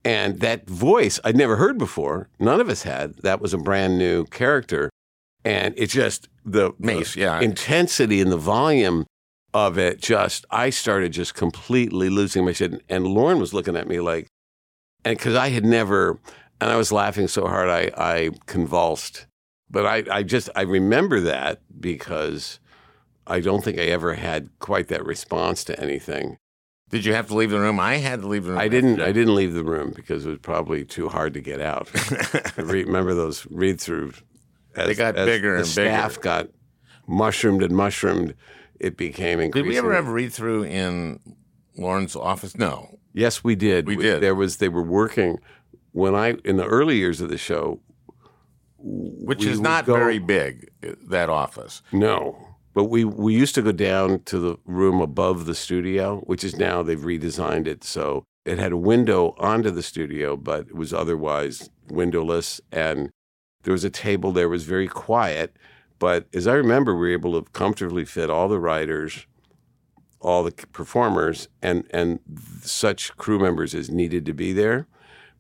and that voice I'd never heard before. None of us had. That was a brand new character, and it just the Mace, the yeah. intensity and the volume of it. Just I started just completely losing my shit, and, and Lorne was looking at me like, and because I had never, and I was laughing so hard I I convulsed. But I, I just I remember that because I don't think I ever had quite that response to anything. Did you have to leave the room? I had to leave the room. I didn't I didn't leave the room because it was probably too hard to get out. Remember those read throughs. They got bigger the and staff bigger. got mushroomed and mushroomed. It became incredible. Did we ever have a read through in Lorne's office? No. Yes, we did. We did. There was they were working when I in the early years of the show. Which is not go- very big, uh, that office. No. But we, we used to go down to the room above the studio, which is now they've redesigned it. So it had a window onto the studio, but it was otherwise windowless. And there was a table there, it was very quiet. But as I remember, we were able to comfortably fit all the writers, all the performers, and, and such crew members as needed to be there.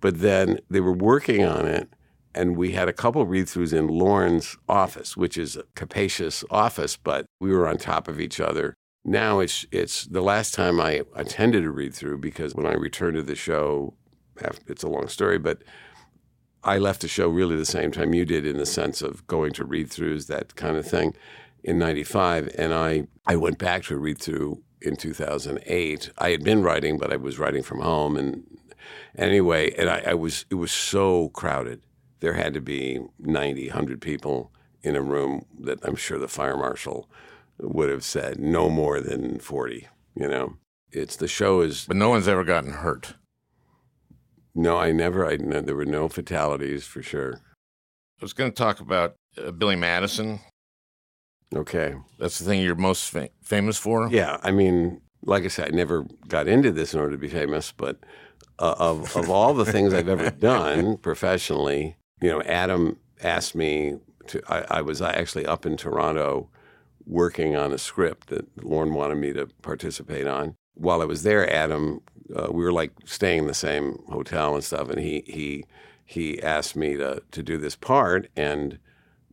But then they were working on it and we had a couple read throughs in Lorne's office, which is a capacious office, but we were on top of each other. Now it's it's the last time I attended a read through because when I returned to the show, it's a long story, but I left the show really the same time you did in the sense of going to read throughs, that kind of thing, in '95, and I I went back to a read through in 2008. I had been writing, but I was writing from home, and anyway, and I, I was it was so crowded there had to be 90, 100 people in a room that I'm sure the fire marshal would have said no more than 40, you know. It's the show is But no one's ever gotten hurt. no, I never, I no, there were no fatalities for sure. I was going to talk about uh, Billy Madison. Okay. That's the thing you're most fa- famous for. Yeah, I mean, like I said, I never got into this in order to be famous, but uh, of of all the things I've ever done professionally, you know, Adam asked me to I, I was actually up in Toronto working on a script that Lorne wanted me to participate on. While I was there, Adam, uh, we were like staying in the same hotel and stuff, and he he he asked me to to do this part, and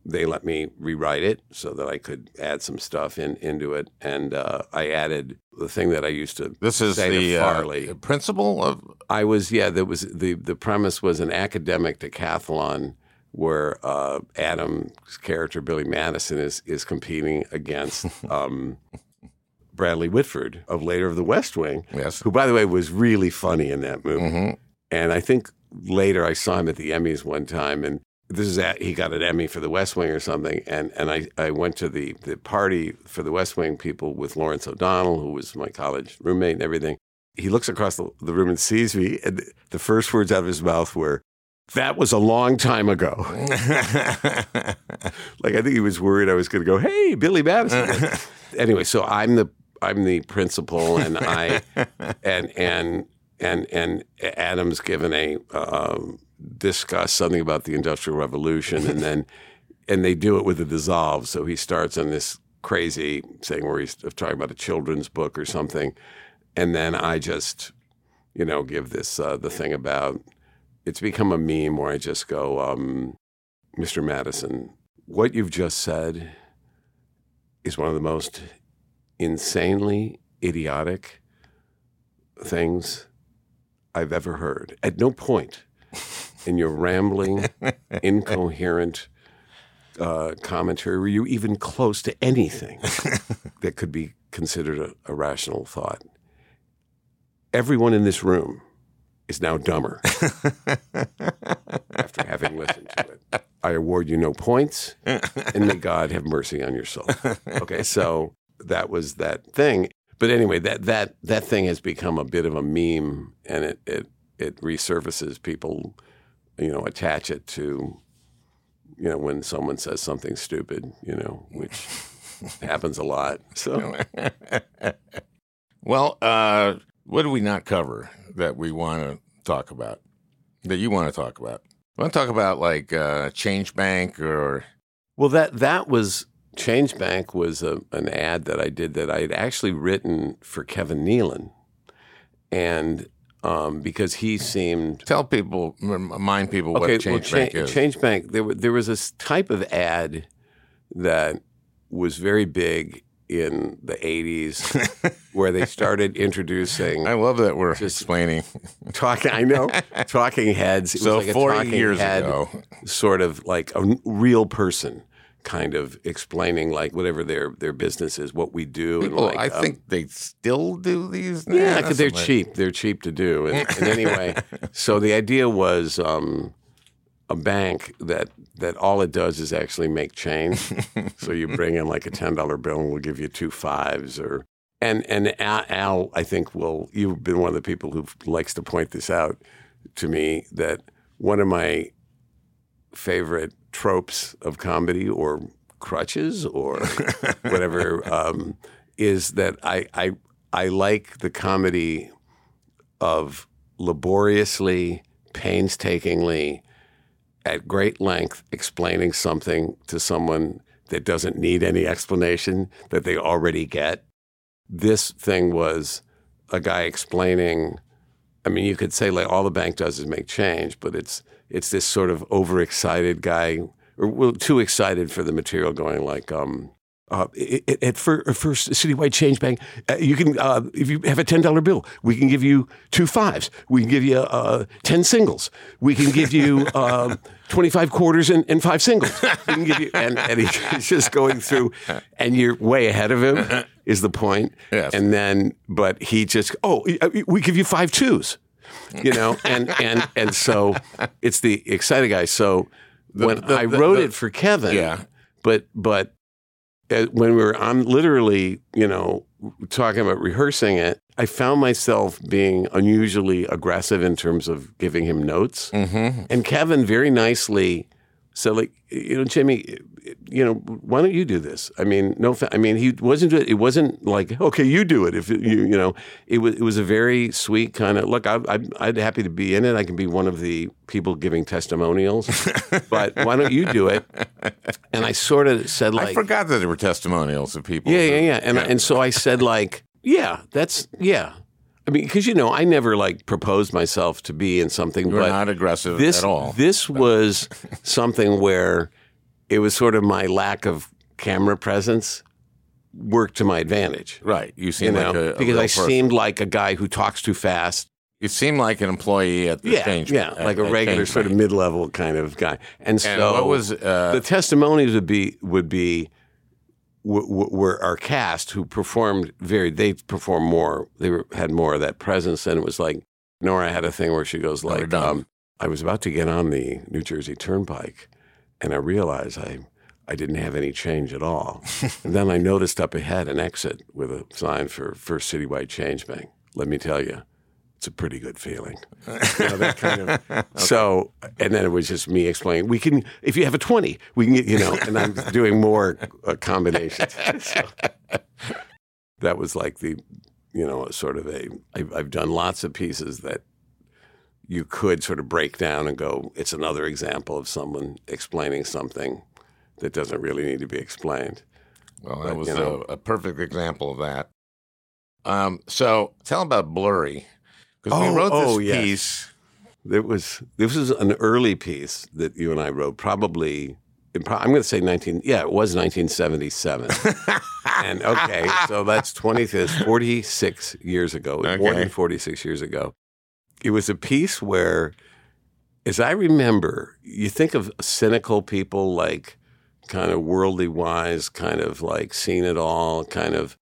they let me rewrite it so that I could add some stuff in into it, and uh, I added the thing that I used to This is the uh, Farley. principle of I was yeah. There was the the premise was an academic decathlon where uh, Adam's character Billy Madison is is competing against um, Bradley Whitford of later of The West Wing, Yes. who by the way was really funny in that movie. And I think later I saw him at the Emmys one time, and this is at, he got an Emmy for The West Wing or something. And and I, I went to the the party for The West Wing people with Lawrence O'Donnell, who was my college roommate and everything. He looks across the, the room and sees me, and the, the first words out of his mouth were, "That was a long time ago." like I think he was worried I was going to go, "Hey, Billy Madison." anyway, so I'm the I'm the principal, and I and and and and Adam's given a um, discuss something about the Industrial Revolution, and then and they do it with a dissolve. So he starts on this crazy thing where he's talking about a children's book or something, and then I just you know give this uh, the thing about it's become a meme where I just go, um, Mr. Madison, what you've just said is one of the most insanely idiotic things I've ever heard. At no point in your rambling, incoherent uh, commentary were you even close to anything that could be considered a, a rational thought. Everyone in this room is now dumber after having listened to it. I award you no points, and may God have mercy on your soul. Okay, so that was that thing. But anyway, that that that thing has become a bit of a meme, and it it it resurfaces. People, you know, attach it to, you know, when someone says something stupid, you know, which happens a lot. So well, uh, what do we not cover that we want to talk about? That you want to talk about? I Want to talk about like uh, Change Bank or Well, that that was Change Bank was a, an ad that I did that I had actually written for Kevin Nealon, and um, because he seemed tell people, remind people what Change well, Bank is. Change Bank. There, there was this type of ad that was very big in the '80s, where they started introducing I love that we're explaining. talking. I know talking heads. It So was like a 40 talking years ago. sort of like a real person, kind of explaining like whatever their their business is, what we do. and People, like, I um, think they still do these. now. Yeah, because they're cheap. They're cheap to do. And, and anyway, so the idea was um, a bank that that all it does is actually make change. so you bring in like a ten dollar bill, and we'll give you two fives or. And and Al, Al, I think will you've been one of the people who likes to point this out to me that one of my favorite tropes of comedy or crutches or whatever um, is that I, I I like the comedy of laboriously, painstakingly, at great length explaining something to someone that doesn't need any explanation that they already get. This thing was a guy explaining. I mean, you could say like all the bank does is make change, but it's it's this sort of overexcited guy, or well, too excited for the material, going like, um, uh, at, at fir- First Citywide Change Bank, uh, you can uh, if you have a ten dollar bill, we can give you two fives, we can give you uh, ten singles, we can give you uh, twenty five quarters and, and five singles. We can give you, and, and he's just going through, and you're way ahead of him. Is the point? Yes. And then, but he just, oh, we give you five twos you know, and and and so it's the excited guy. So when the- I the- wrote the- it for Kevin, Yeah. but but uh, when we were, I'm literally, you know, talking about rehearsing it. I found myself being unusually aggressive in terms of giving him notes, Mm-hmm. and Kevin very nicely said, like you know, Jimmy, you know, why don't you do this? I mean, no, I mean, he wasn't. It wasn't like okay, you do it. If you you know, it was it was a very sweet kind of look. I, I I'd happy to be in it. I can be one of the people giving testimonials, but why don't you do it? And I sort of said like, I forgot that there were testimonials of people. yeah, yeah, yeah. And and so I said like, yeah, that's yeah. I mean, because you know, I never like proposed myself to be in something. You were but not aggressive this, at all. This was something where it was sort of my lack of camera presence worked to my advantage. right. You You know, like a, a because I person. seemed like a guy who talks too fast. You seem like an employee at the Yeah, change. yeah, at- like a regular sort of mid-level kind of guy. And, And so what was, uh, the testimonies would be would be w- w- were our cast who performed very. They performed more. They were, had more of that presence, and it was like Nora had a thing where she goes like, um, "I was about to get on the New Jersey Turnpike, and I realized I." I didn't have any change at all. and then I noticed up ahead an exit with a sign for First Citywide Change Bank. Let me tell you, it's a pretty good feeling. You know, that kind of. So, and then it was just me explaining. We can, if you have a twenty, we can get, you know. And I'm doing more uh, combinations. So, that was like the, you know, sort of a. I've, I've done lots of pieces that you could sort of break down and go. It's another example of someone explaining something that doesn't really need to be explained. Well, that But, was you know. a, a perfect example of that. Um, so tell about Blurry. Because we Oh, wrote this oh, yes. piece. It was this was an early piece that you and I wrote, probably. I'm going to say 19. Yeah, it was 1977. and okay, so that's 20. 46 years ago. More Okay. than 46 years ago. It was a piece where, as I remember, you think of cynical people like kind of worldly wise, kind of like seen it all, kind of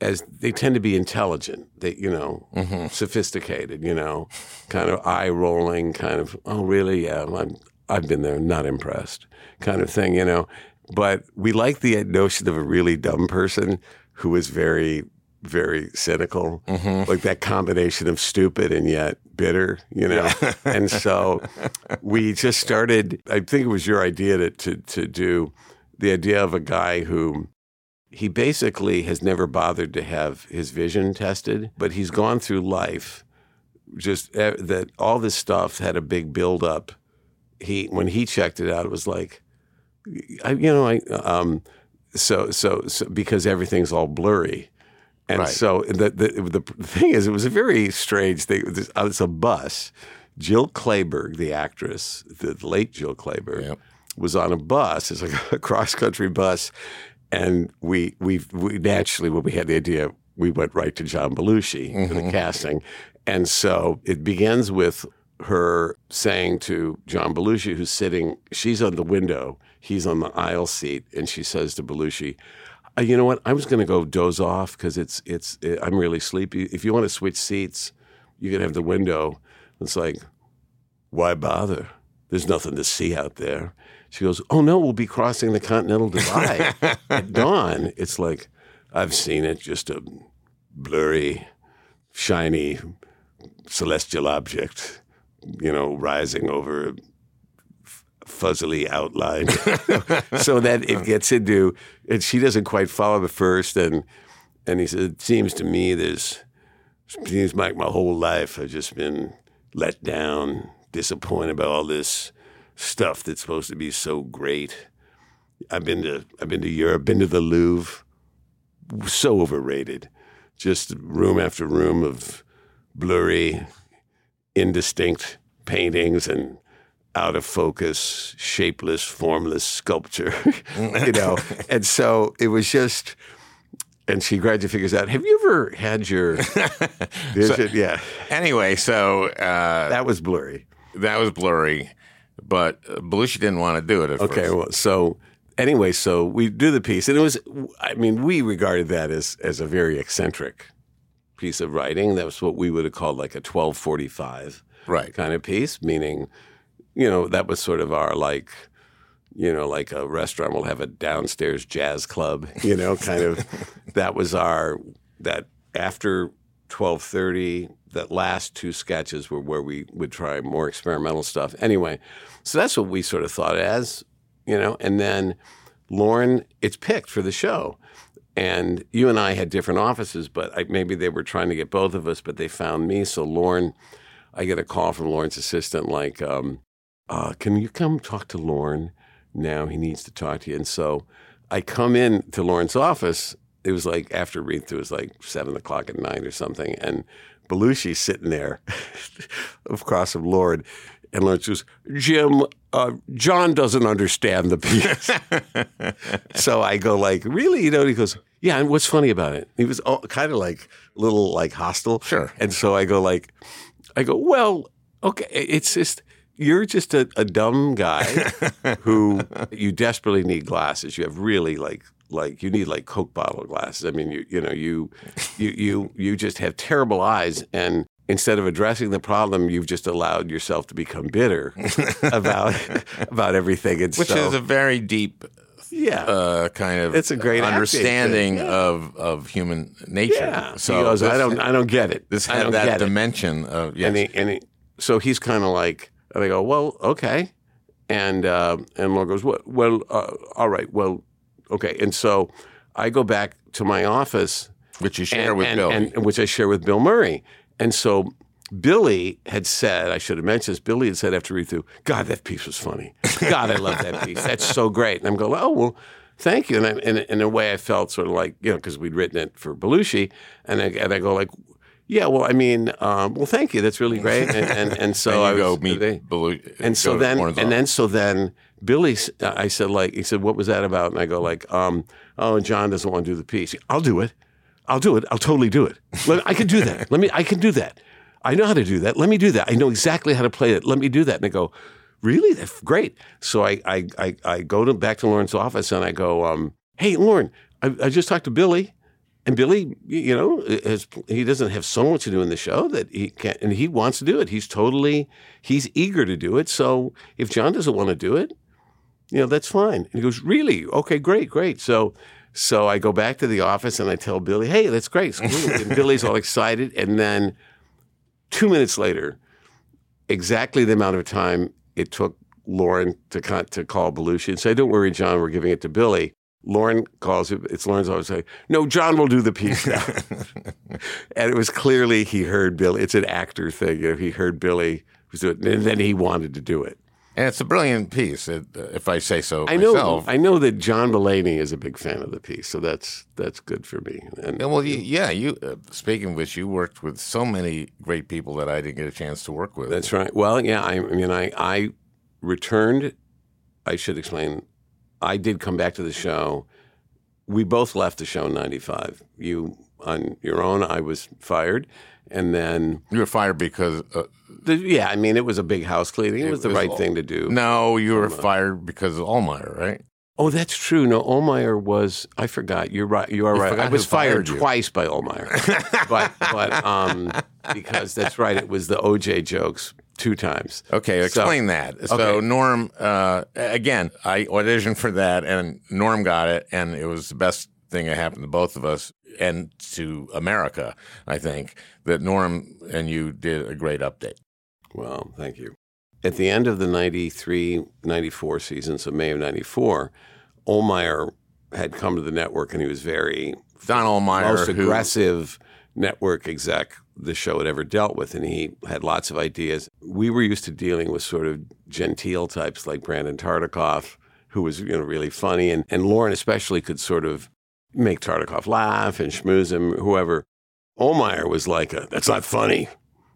as they tend to be intelligent. They, you know, mm-hmm. sophisticated. You know, kind of eye rolling, kind of oh really? Yeah, I'm, I've been there, not impressed, kind of thing. You know, but we like the notion of a really dumb person who is very. Very cynical, mm-hmm. like that combination of stupid and yet bitter, you know. and so we just started. I think it was your idea to, to to do the idea of a guy who he basically has never bothered to have his vision tested, but he's gone through life just uh, that all this stuff had a big buildup. He when he checked it out, it was like, I, you know, I um, so so so because everything's all blurry. And Right. so the, the the thing is, it was a very strange thing. It uh, It's a bus. Jill Clayburgh, the actress, the late Jill Clayburgh, Yep. was on a bus. It's like a cross country bus, and we we we naturally when we had the idea, we went right to John Belushi for the mm-hmm. casting, and so it begins with her saying to John Belushi, who's sitting, she's on the window, he's on the aisle seat, and she says to Belushi. Uh, you know what? I was going to go doze off because it's it's I'm really sleepy. If you want to switch seats, you can have the window. It's like, why bother? There's nothing to see out there. She goes, Oh no, we'll be crossing the Continental Divide at dawn. It's like, I've seen it, just a blurry, shiny, celestial object, you know, rising over fuzzily outlined so that it gets into, and she doesn't quite follow the first. And, and he said, It seems to me there's, seems like my whole life I've just been let down, disappointed by all this stuff that's supposed to be so great. I've been to I've been to Europe, been to the Louvre, so overrated. Just room after room of blurry, indistinct paintings and out of focus, shapeless, formless sculpture. you know, and so it was just. And she gradually figures out, have you ever had your vision? yeah, Anyway, so uh, that was blurry. that was blurry, but uh, Belushi didn't want to do it at Okay, first. well, so anyway, so we do the piece, and it was, I mean, we regarded that as as a very eccentric piece of writing. That was what we would have called like a twelve forty five Right. kind of piece, meaning, you know, that was sort of our like, you know, like a restaurant will have a downstairs jazz club, you know, kind of. that was our that after twelve thirty. That last two sketches were where we would try more experimental stuff. Anyway, so that's what we sort of thought as you know, and then Lorne, it's picked for the show. And you and I had different offices, but I, maybe they were trying to get both of us, but they found me. So Lorne, I get a call from Lorne's assistant, like, um, uh, "Can you come talk to Lorne now? He needs to talk to you." And so I come in to Lorne's office. It was like after read through, it was like seven o'clock at night or something, and Belushi's sitting there across from Lorne, and Lorne says, "Jim, uh, John doesn't understand the piece." so I go like, "Really?" You know? And he goes, "Yeah." And what's funny about it? He was kind of like a little like hostile. Sure. And so I go like, I go, "Well, okay, it's just." You're just a, a dumb guy who you desperately need glasses. You have really like like you need like Coke bottle glasses. I mean, you you know you you you you just have terrible eyes, and instead of addressing the problem, you've just allowed yourself to become bitter about about everything. And Which so, is a very deep yeah. uh, kind of It's a great understanding yeah. of of human nature. yeah. So goes, I don't I don't get it. This had that get it. dimension of yes. And he, and he, so he's kind of like, and I go, well, okay. And uh, and Laura goes, well, well uh, all right, well, okay. And so I go back to my office, which you share and, with and, Bill. and- which I share with Bill Murray. And so Billy had said, I should have mentioned this. Billy had said after read through, God, that piece was funny. God, I love that piece. That's so great. And I'm going, oh well. Thank you, and I, in, in a way, I felt sort of like you know because we'd written it for Belushi, and I, and I go like, yeah, well, I mean, um, well, thank you, that's really great, and and, and so I you go meet they- Belu- and so then, and then, so then, Billy, s- I said, like, he said, what was that about? And I go, like, um, oh, John doesn't want to do the piece. I'll do it. I'll do it. I'll totally do it. Let, I can do that. Let me, I can do that. I know how to do that. Let me do that. I know exactly how to play it. Let me do that. And I go, really? That's great. So I, I, I, I go to back to Lorne's office and I go, um, hey, Lorne, I, I just talked to Billy. And Billy, you know, has, he doesn't have so much to do in the show that he can't, and he wants to do it. He's totally, he's eager to do it. So if John doesn't want to do it, you know, that's fine. And he goes, really? Okay, great, great. So, so I go back to the office and I tell Billy, hey, that's great. Cool. and Billy's all excited. And then two minutes later, exactly the amount of time it took Lorne to con- to call Belushi and say, "Don't worry, John, we're giving it to Billy." Lorne calls it. It's Lorne's always say, "No, John will do the piece now." and it was clearly he heard Billy. It's an actor thing. You know, he heard Billy was doing, it, and then he wanted to do it. and it's a brilliant piece, if I say so I know. myself. I know that John Mulaney is a big fan of the piece, so that's that's good for me. And Yeah, well, you, yeah. You uh, speaking of which, you worked with so many great people that I didn't get a chance to work with. That's right. Well, yeah. I, I mean, I I returned. I should explain. I did come back to the show. We both left the show in '95. You on your own. I was fired, and then you were fired because uh, the, yeah. I mean, it was a big house cleaning. It, was the was right all- thing to do. no, you were fired because of Ohlmeyer, right? Oh, that's true. No, Ohlmeyer was. I forgot. You're right. You are You right. I was fired fired twice by Ohlmeyer, but but um, because that's right. It was the OJ jokes two times. Okay, So- explain that. So okay. Norm, uh, again, I auditioned for that, and Norm got it, and it was the best thing that happened to both of us and to America. I think that Norm and you did a great update. Well, thank you. At the end of the 93 94 season, so May of 94, Ohlmeyer had come to the network and he was very Don Ohlmeyer, most who- aggressive network exec the show had ever dealt with, and he had lots of ideas. We were used to dealing with sort of genteel types like Brandon Tartikoff, who was you know really funny, and and Lorne especially could sort of make Tartikoff laugh and schmooze him, whoever. Ohlmeyer was like a that's not funny,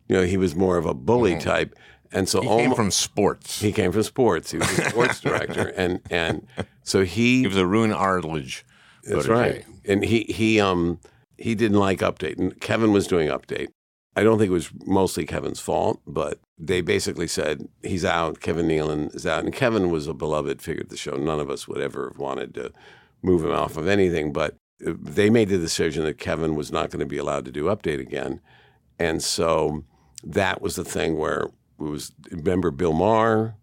you know. He was more of a bully type, and so Mm-hmm. he came from sports. he came from sports. He was a sports director, and and so he He was a Roone Arledge. that's right. And he he um he didn't like update. And Kevin was doing update. I don't think it was mostly Kevin's fault, but they basically said he's out. Kevin Nealon is out, and Kevin was a beloved figure of the show. None of us would ever have wanted to move him off of anything, but uh, they made the decision that Kevin was not going to be allowed to do update again, and so that was the thing where it was. Remember, Bill Maher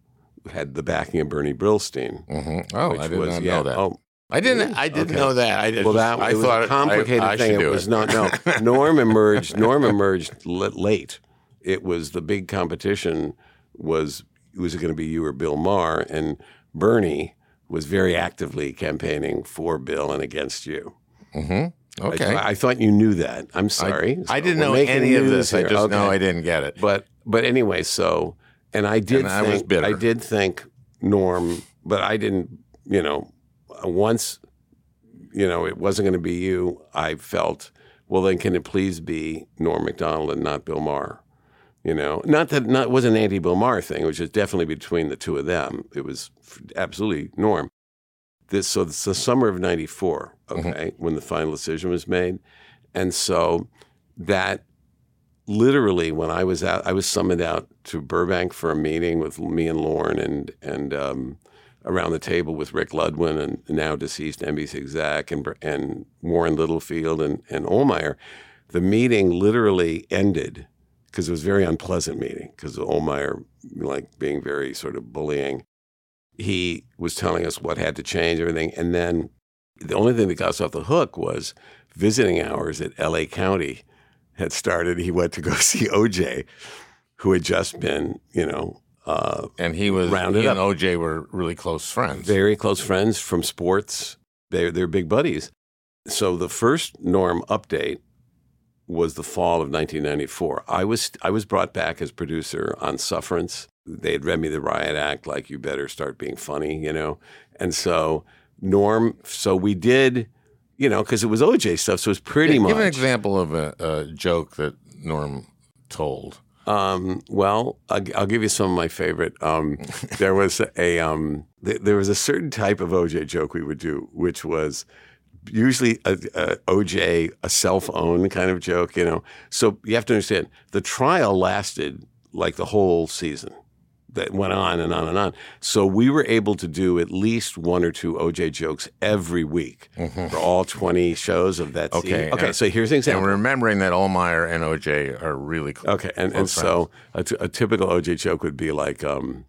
had the backing of Bernie Brillstein. hmm Oh, I did was, not yeah, know that. Oh, I didn't. I didn't Okay. know that. I just, well, that I was thought a complicated I, I thing. It was not. No, Norm emerged. Norm emerged late. It was the big competition. Was was it going to be you or Bill Maher? And Bernie was very actively campaigning for Bill and against you. Mm-hmm. Okay. I, I thought you knew that. I'm sorry. I So didn't know any of this. I here. just know Okay. I didn't get it. But but anyway, so and I did And I was bitter. I did think Norm, but I didn't. You know, once you know it wasn't going to be you, I felt well. Then can it please be Norm Macdonald and not Bill Maher? You know, not that not it wasn't an anti Bill Maher thing. It was just definitely between the two of them. It was absolutely Norm. This so it's the summer of '94. Okay, when the final decision was made, and so that literally when I was out, I was summoned out to Burbank for a meeting with me and Lorne and and um, around the table with Rick Ludwin and now deceased NBC exec and and Warren Littlefield and and Ohlmeyer. The meeting literally ended because it was a very unpleasant meeting because Ohlmeyer like being very sort of bullying. He was telling us what had to change, everything, and then the only thing that got us off the hook was visiting hours at L.A. County had started. He went to go see OJ, who had just been, you know, uh, and he was Round it he and up. OJ were really close friends. very close friends from sports. They're they're big buddies. So the first Norm update was the fall of 1994. I was I was brought back as producer on Sufferance. They had read me the Riot Act, like you better start being funny, you know. And so Norm, so we did, you know, because it was OJ stuff, so it was pretty Give much. Give an example of a, a joke that Norm told. Um, well, I'll, I'll give you some of my favorite. Um, there was a um, th- there was a certain type of OJ joke we would do, which was usually a, a OJ a self own kind of joke. You know, so you have to understand the trial lasted like the whole season. That went on and on and on. So we were able to do at least one or two OJ jokes every week for all twenty shows of that season. Mm-hmm. Okay, Okay. and- So here's an example. And remembering that Ohlmeyer and OJ are really close. Okay, and, and so a, t- a typical OJ joke would be like, um,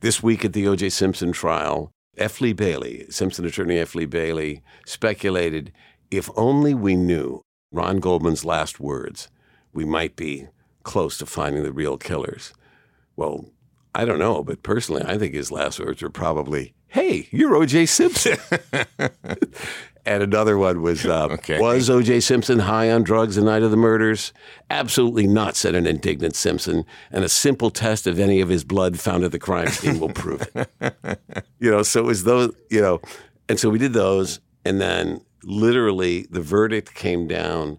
this week at the OJ Simpson trial, F. Lee Bailey, Simpson attorney F. Lee Bailey, speculated if only we knew Ron Goldman's last words, we might be close to finding the real killers. Well, I don't know, but personally, I think his last words were probably, "Hey, you're OJ Simpson." and another one was, uh, Okay. "Was OJ Simpson high on drugs the night of the murders?" Absolutely not," said an indignant Simpson. And a simple test of any of his blood found at the crime scene will prove it. you know, so it was those, you know, and so we did those, and then literally the verdict came down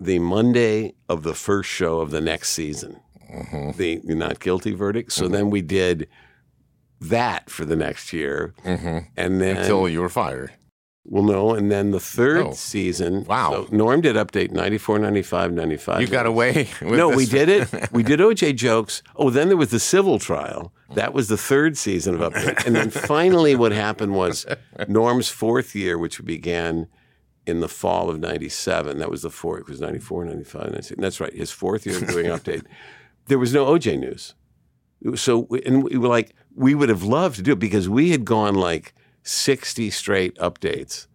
the Monday of the first show of the next season Mm-hmm. the not guilty verdict. So then we did that for the next year, mm-hmm. and then Until you were fired. well, no, and then the third Oh. season. Wow. So Norm did update 94, 95, 95. You got away with no, we did it. We did OJ jokes. Oh, then there was the civil trial. That was the third season of Update. And then finally, what happened was Norm's fourth year, which began in the fall of 97. That was the fourth, it was 94, 95, 96. That's right. His fourth year of doing Update. There was no OJ news. So, and we were like, we would have loved to do it because we had gone like 60 straight updates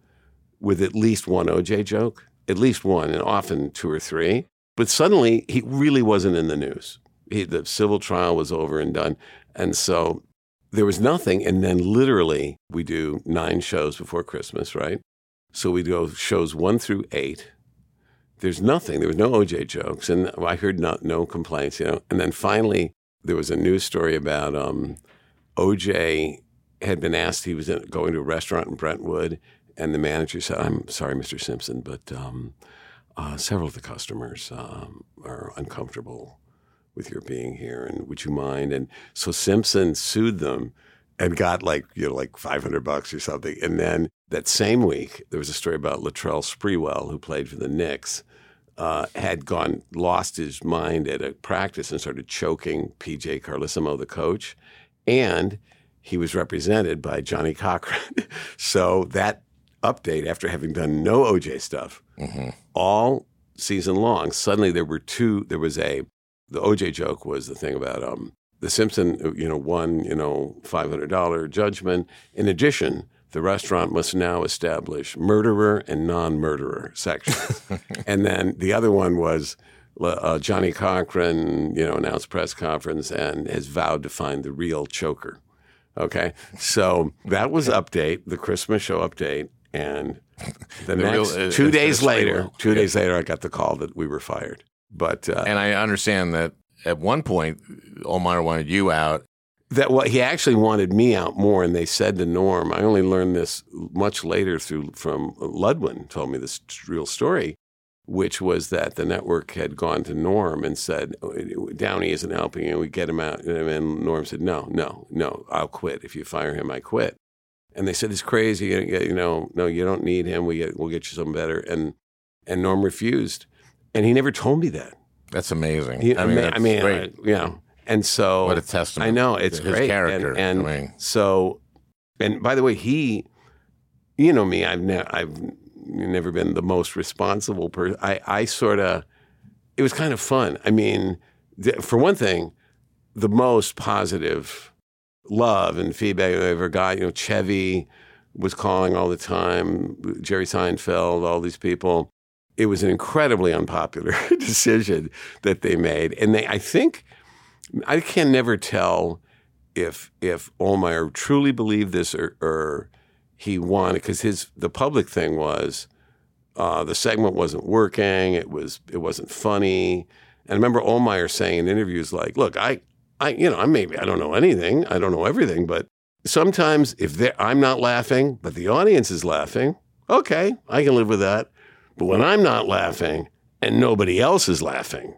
with at least one OJ joke, at least one, and often two or three. But suddenly, he really wasn't in the news. He, the civil trial was over and done. And so there was nothing. And then literally, we do nine shows before Christmas, right? So we go shows one through eight. There's nothing. There was no OJ jokes. And I heard no, no complaints, you know. And then finally, there was a news story about um, OJ had been asked, he was in, going to a restaurant in Brentwood, and the manager said, I'm sorry, Mr. Simpson, but um, uh, several of the customers um, are uncomfortable with your being here, and would you mind? And so Simpson sued them and got like, you know, like 500 bucks or something. And then that same week, there was a story about Latrell Sprewell, who played for the Knicks, uh, had gone, lost his mind at a practice and started choking PJ Carlesimo, the coach. And he was represented by Johnnie Cochran. so that update, after having done no OJ stuff all season long, suddenly there were two. There was a the OJ joke was the thing about um, the Simpson, you know, won you know five hundred dollar judgment. In addition, the restaurant must now establish murderer and non-murderer sections. and then the other one was uh, Johnnie Cochran, you know, announced press conference and has vowed to find the real choker Okay, so that was update, the Christmas show update, and the, The next real- uh, two days later, real. two Yeah. days later, I got the call that we were fired. But uh, And I understand that at one point, Omar wanted you out. That what he actually wanted me out more, and they said to Norm. I only learned this much later through from Ludwin told me this real story, which was that the network had gone to Norm and said Downey isn't helping and We get him out, and Norm said, "No, no, no, I'll quit. If you fire him, I quit." And they said, "It's crazy. You know, no, you don't need him. We get, we'll get you something better." And and Norm refused, and he never told me that. That's amazing. He- I mean, I mean. I- you know, and so what a testament. I know it's his great. character. and, and I mean, so, and by the way, he, you know me, I've ne- I've never been the most responsible person. I I sort of, it was kind of fun. I mean, th- for one thing, the most positive love and feedback I ever got. You know, Chevy was calling all the time. Jerry Seinfeld, all these people. It was an incredibly unpopular decision that they made, and they, I think, I can never tell if if Ohlmeyer truly believed this or, or he wanted because his the public thing was uh, the segment wasn't working. It was it wasn't funny. And I remember Ohlmeyer saying in interviews like, "Look, I I you know I maybe I don't know anything. I don't know everything, but sometimes if I'm not laughing, but the audience is laughing, okay, I can live with that. But when I'm not laughing and nobody else is laughing,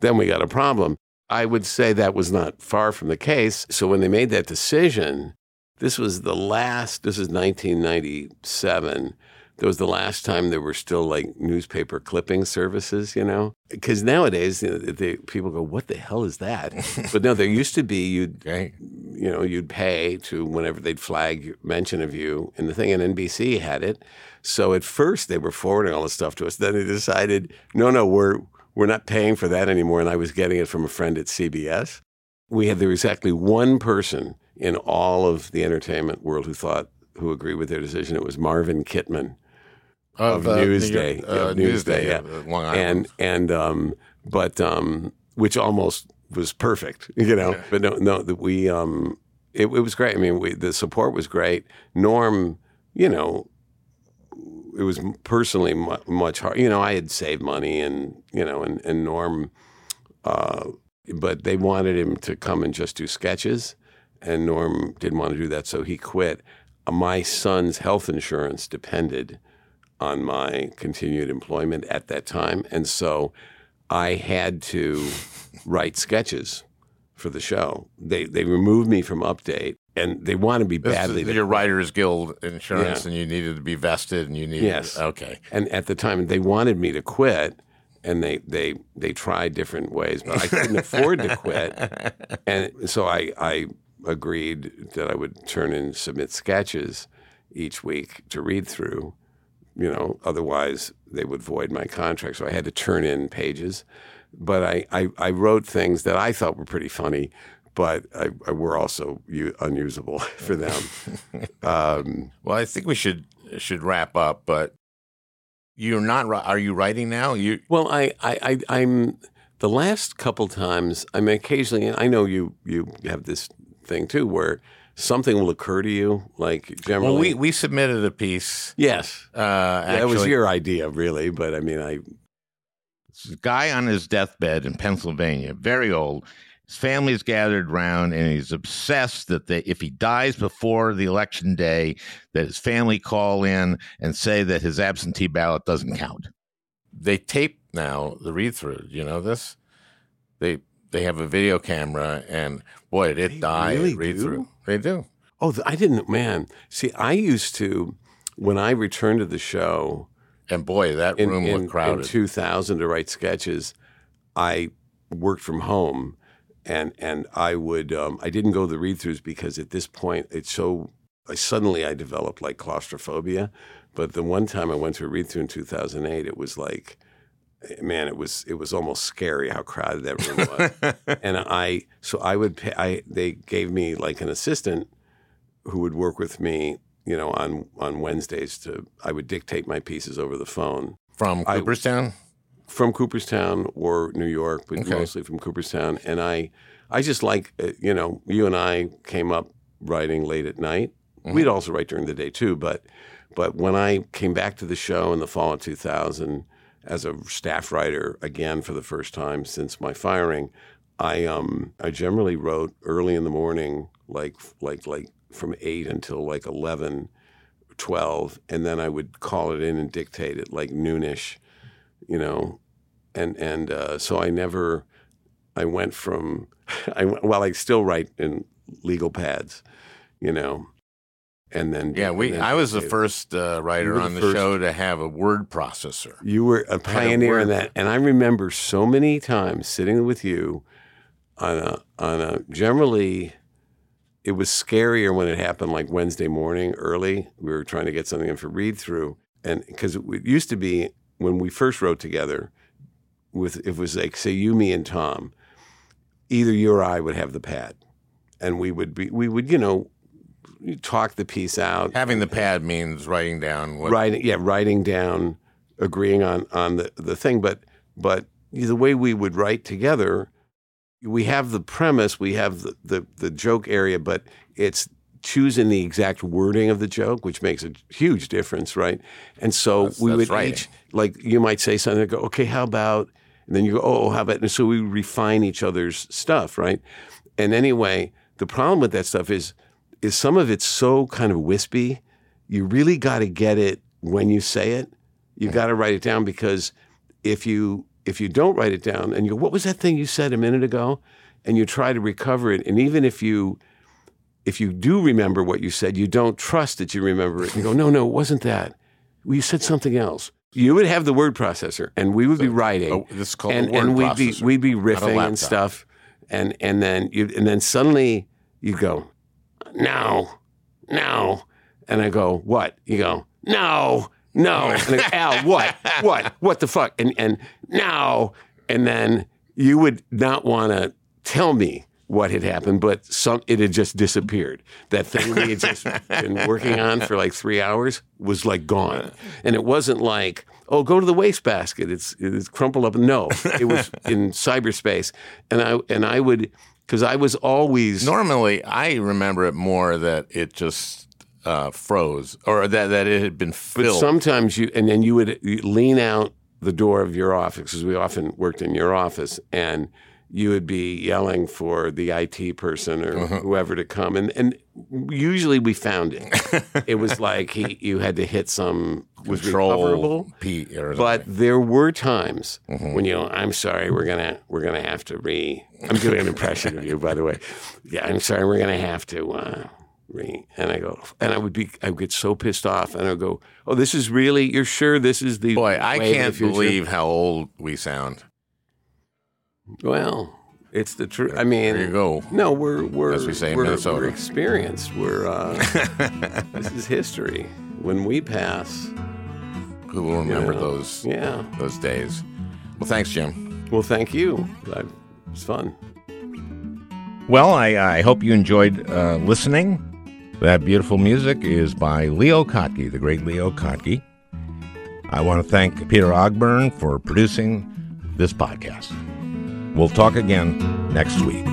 then we got a problem." I would say that was not far from the case. So when they made that decision, this was the last, this is 1997. That was the last time there were still like newspaper clipping services, you know? Because nowadays, you know, they, people go, what the hell is that? but no, there used to be, you'd, you know, you'd pay to whenever they'd flag mention of you. And the thing, and NBC had it. So at first they were forwarding all this stuff to us. Then they decided, no, no, we're, we're not paying for that anymore. And I was getting it from a friend at CBS. We had there was exactly one person in all of the entertainment world who thought who agreed with their decision. It was Marvin Kitman of uh, Newsday, uh, of Newsday, yeah. of Long Island. and and um, but um, which almost was perfect, you know. But no, no, that we um, it, it was great. I mean, we, the support was great. Norm, you know, it was personally mu- much hard. You know, I had saved money, and you know, and and Norm, uh, but they wanted him to come and just do sketches, and Norm didn't want to do that, so he quit. Uh, My son's health insurance depended on my continued employment at that time, and so I had to write sketches for the show. They they removed me from Update, and they wanted me This badly. is your Writers Guild insurance, Yeah. and you needed to be vested, and you needed. Yes. Okay. And at the time, they wanted me to quit, and they they they tried different ways, but I couldn't afford to quit, and so I I agreed that I would turn in submit sketches each week to read through. You know, otherwise they would void my contract. So I had to turn in pages, but I I, I wrote things that I thought were pretty funny. But I, I were also u- unusable for them. um, Well, I think we should should wrap up, but you're not. Are you writing now? You Well, I, I, I, I'm the last couple times. I mean, occasionally, I know you, you have this thing too, where something will occur to you, like generally. well, we we submitted a piece. yes, Uh, that was your idea, really. But I mean, I This guy on his deathbed in Pennsylvania, very old. His family's gathered round, and he's obsessed that they, if he dies before the election day, that his family call in and say that his absentee ballot doesn't count. They tape now the read through. You know this? They they have a video camera, and boy, did it die really read through. They do. oh, I didn't, man. See, I used to when I returned to the show. And boy, that in, room in, looked crowded. in 2000 to write sketches. I worked from home, and and I would um, I didn't go to the read throughs because at this point it's so I suddenly I developed like claustrophobia. But the one time I went to a read through in 2008, it was like, man, it was it was almost scary how crowded that room was. and I so I would pay, I they gave me like an assistant who would work with me, you know, on on Wednesdays to I would dictate my pieces over the phone From I- Cooperstown? From Cooperstown or New York, but Okay. mostly from Cooperstown. And I, I just like, uh, you know, you and I came up writing late at night. We'd also write during the day too, but but when I came back to the show in the fall of 2000 as a staff writer again for the first time since my firing, I um I generally wrote early in the morning, like like like from eight until like 11, 12, and then I would call it in and dictate it like noonish, you know, and and uh, so I never I went from I well I still write in legal pads, you know, and then Yeah, we. then I was the first uh, writer the on the first. show to have a word processor. You were a pioneer in that, and I remember so many times sitting with you on a on a. Generally, it was scarier when it happened like Wednesday morning early. We were trying to get something in for read through, and because it used to be when we first wrote together, with if it was like say you, me, and Tom, either you or I would have the pad, and we would be we would you know talk the piece out, Having the pad means writing down what. writing yeah writing down agreeing on on the, the thing but but the way we would write together we have the premise we have the, the, the joke area but it's choosing the exact wording of the joke which makes a huge difference right and so That's- we that's would writing. each like you might say something and go okay how about and then you go oh how about and so we refine each other's stuff right and anyway the problem with that stuff is is some of it's so kind of wispy you really got to get it when you say it. You got to write it down because if you if you don't write it down and you go, what was that thing you said a minute ago, and you try to recover it, and even if you if you do remember what you said, you don't trust that you remember it. You go, no, no, it wasn't that. Well, you said something else. You would have the word processor, and we would be writing, oh, this is called a and, word and we'd be we'd be riffing and stuff, and and then you and then suddenly you go, no, no. And I go, what? You go, no, no. And I go, Al, what? What? What the fuck? And and no. And then you would not want to tell me what had happened, but some it had just disappeared. That thing we had just been working on for like three hours was like gone. And it wasn't like, oh, go to the wastebasket. It's it's crumpled up. No, it was in cyberspace. And I and I would because I was always Normally, I remember it more that it just uh, froze or that, that it had been filled. But sometimes you, and then you would lean out the door of your office because we often worked in your office, and you would be yelling for the IT person or Uh-huh. whoever to come, and and usually we found it. it was like he, you had to hit some was recoverable. P or But there were times Mm-hmm. when you know, I'm sorry, we're gonna we're gonna have to re. I'm doing an impression of you, by the way. Yeah, I'm sorry, we're gonna have to uh, re. And I go, and I would be, I would get so pissed off, and I would go, oh, this is really, you're sure this is the boy, I can't future?" believe how old we sound. Well, it's the truth. I mean, There you go. No, we're we're As we say in we're, Minnesota. we're experienced. We're uh, this is history. When we pass, Who will remember Yeah. those yeah. those days? Well, thanks, Jim. Well, thank you. It was fun. Well, I, I hope you enjoyed uh, listening. That beautiful music is by Leo Kottke, the great Leo Kottke. I want to thank Peter Ogburn for producing this podcast. We'll talk again next week.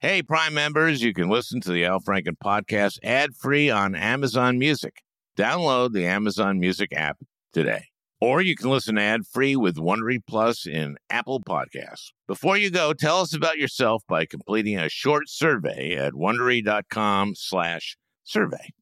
Hey, Prime members, you can listen to the Al Franken podcast ad free on Amazon Music. Download the Amazon Music app today. Or you can listen ad free with Wondery Plus in Apple Podcasts. Before you go, tell us about yourself by completing a short survey at wondery.com slash survey.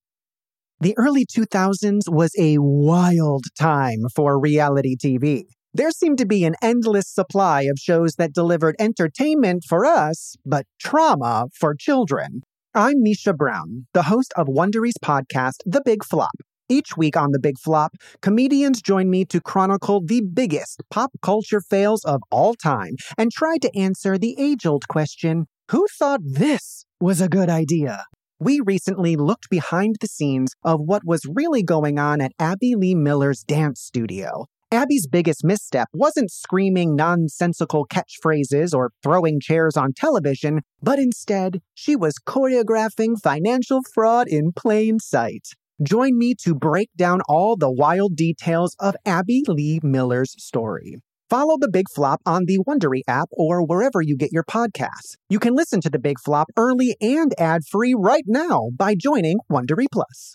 The early 2000s was a wild time for reality TV. There seemed to be an endless supply of shows that delivered entertainment for us, but trauma for children. I'm Misha Brown, the host of Wondery's podcast, The Big Flop. Each week on The Big Flop, comedians join me to chronicle the biggest pop culture fails of all time and try to answer the age old question who thought this was a good idea? We recently looked behind the scenes of what was really going on at Abby Lee Miller's dance studio. Abby's biggest misstep wasn't screaming nonsensical catchphrases or throwing chairs on television, but instead, she was choreographing financial fraud in plain sight. Join me to break down all the wild details of Abby Lee Miller's story. Follow The Big Flop on the Wondery app or wherever you get your podcasts. You can listen to The Big Flop early and ad-free right now by joining Wondery Plus.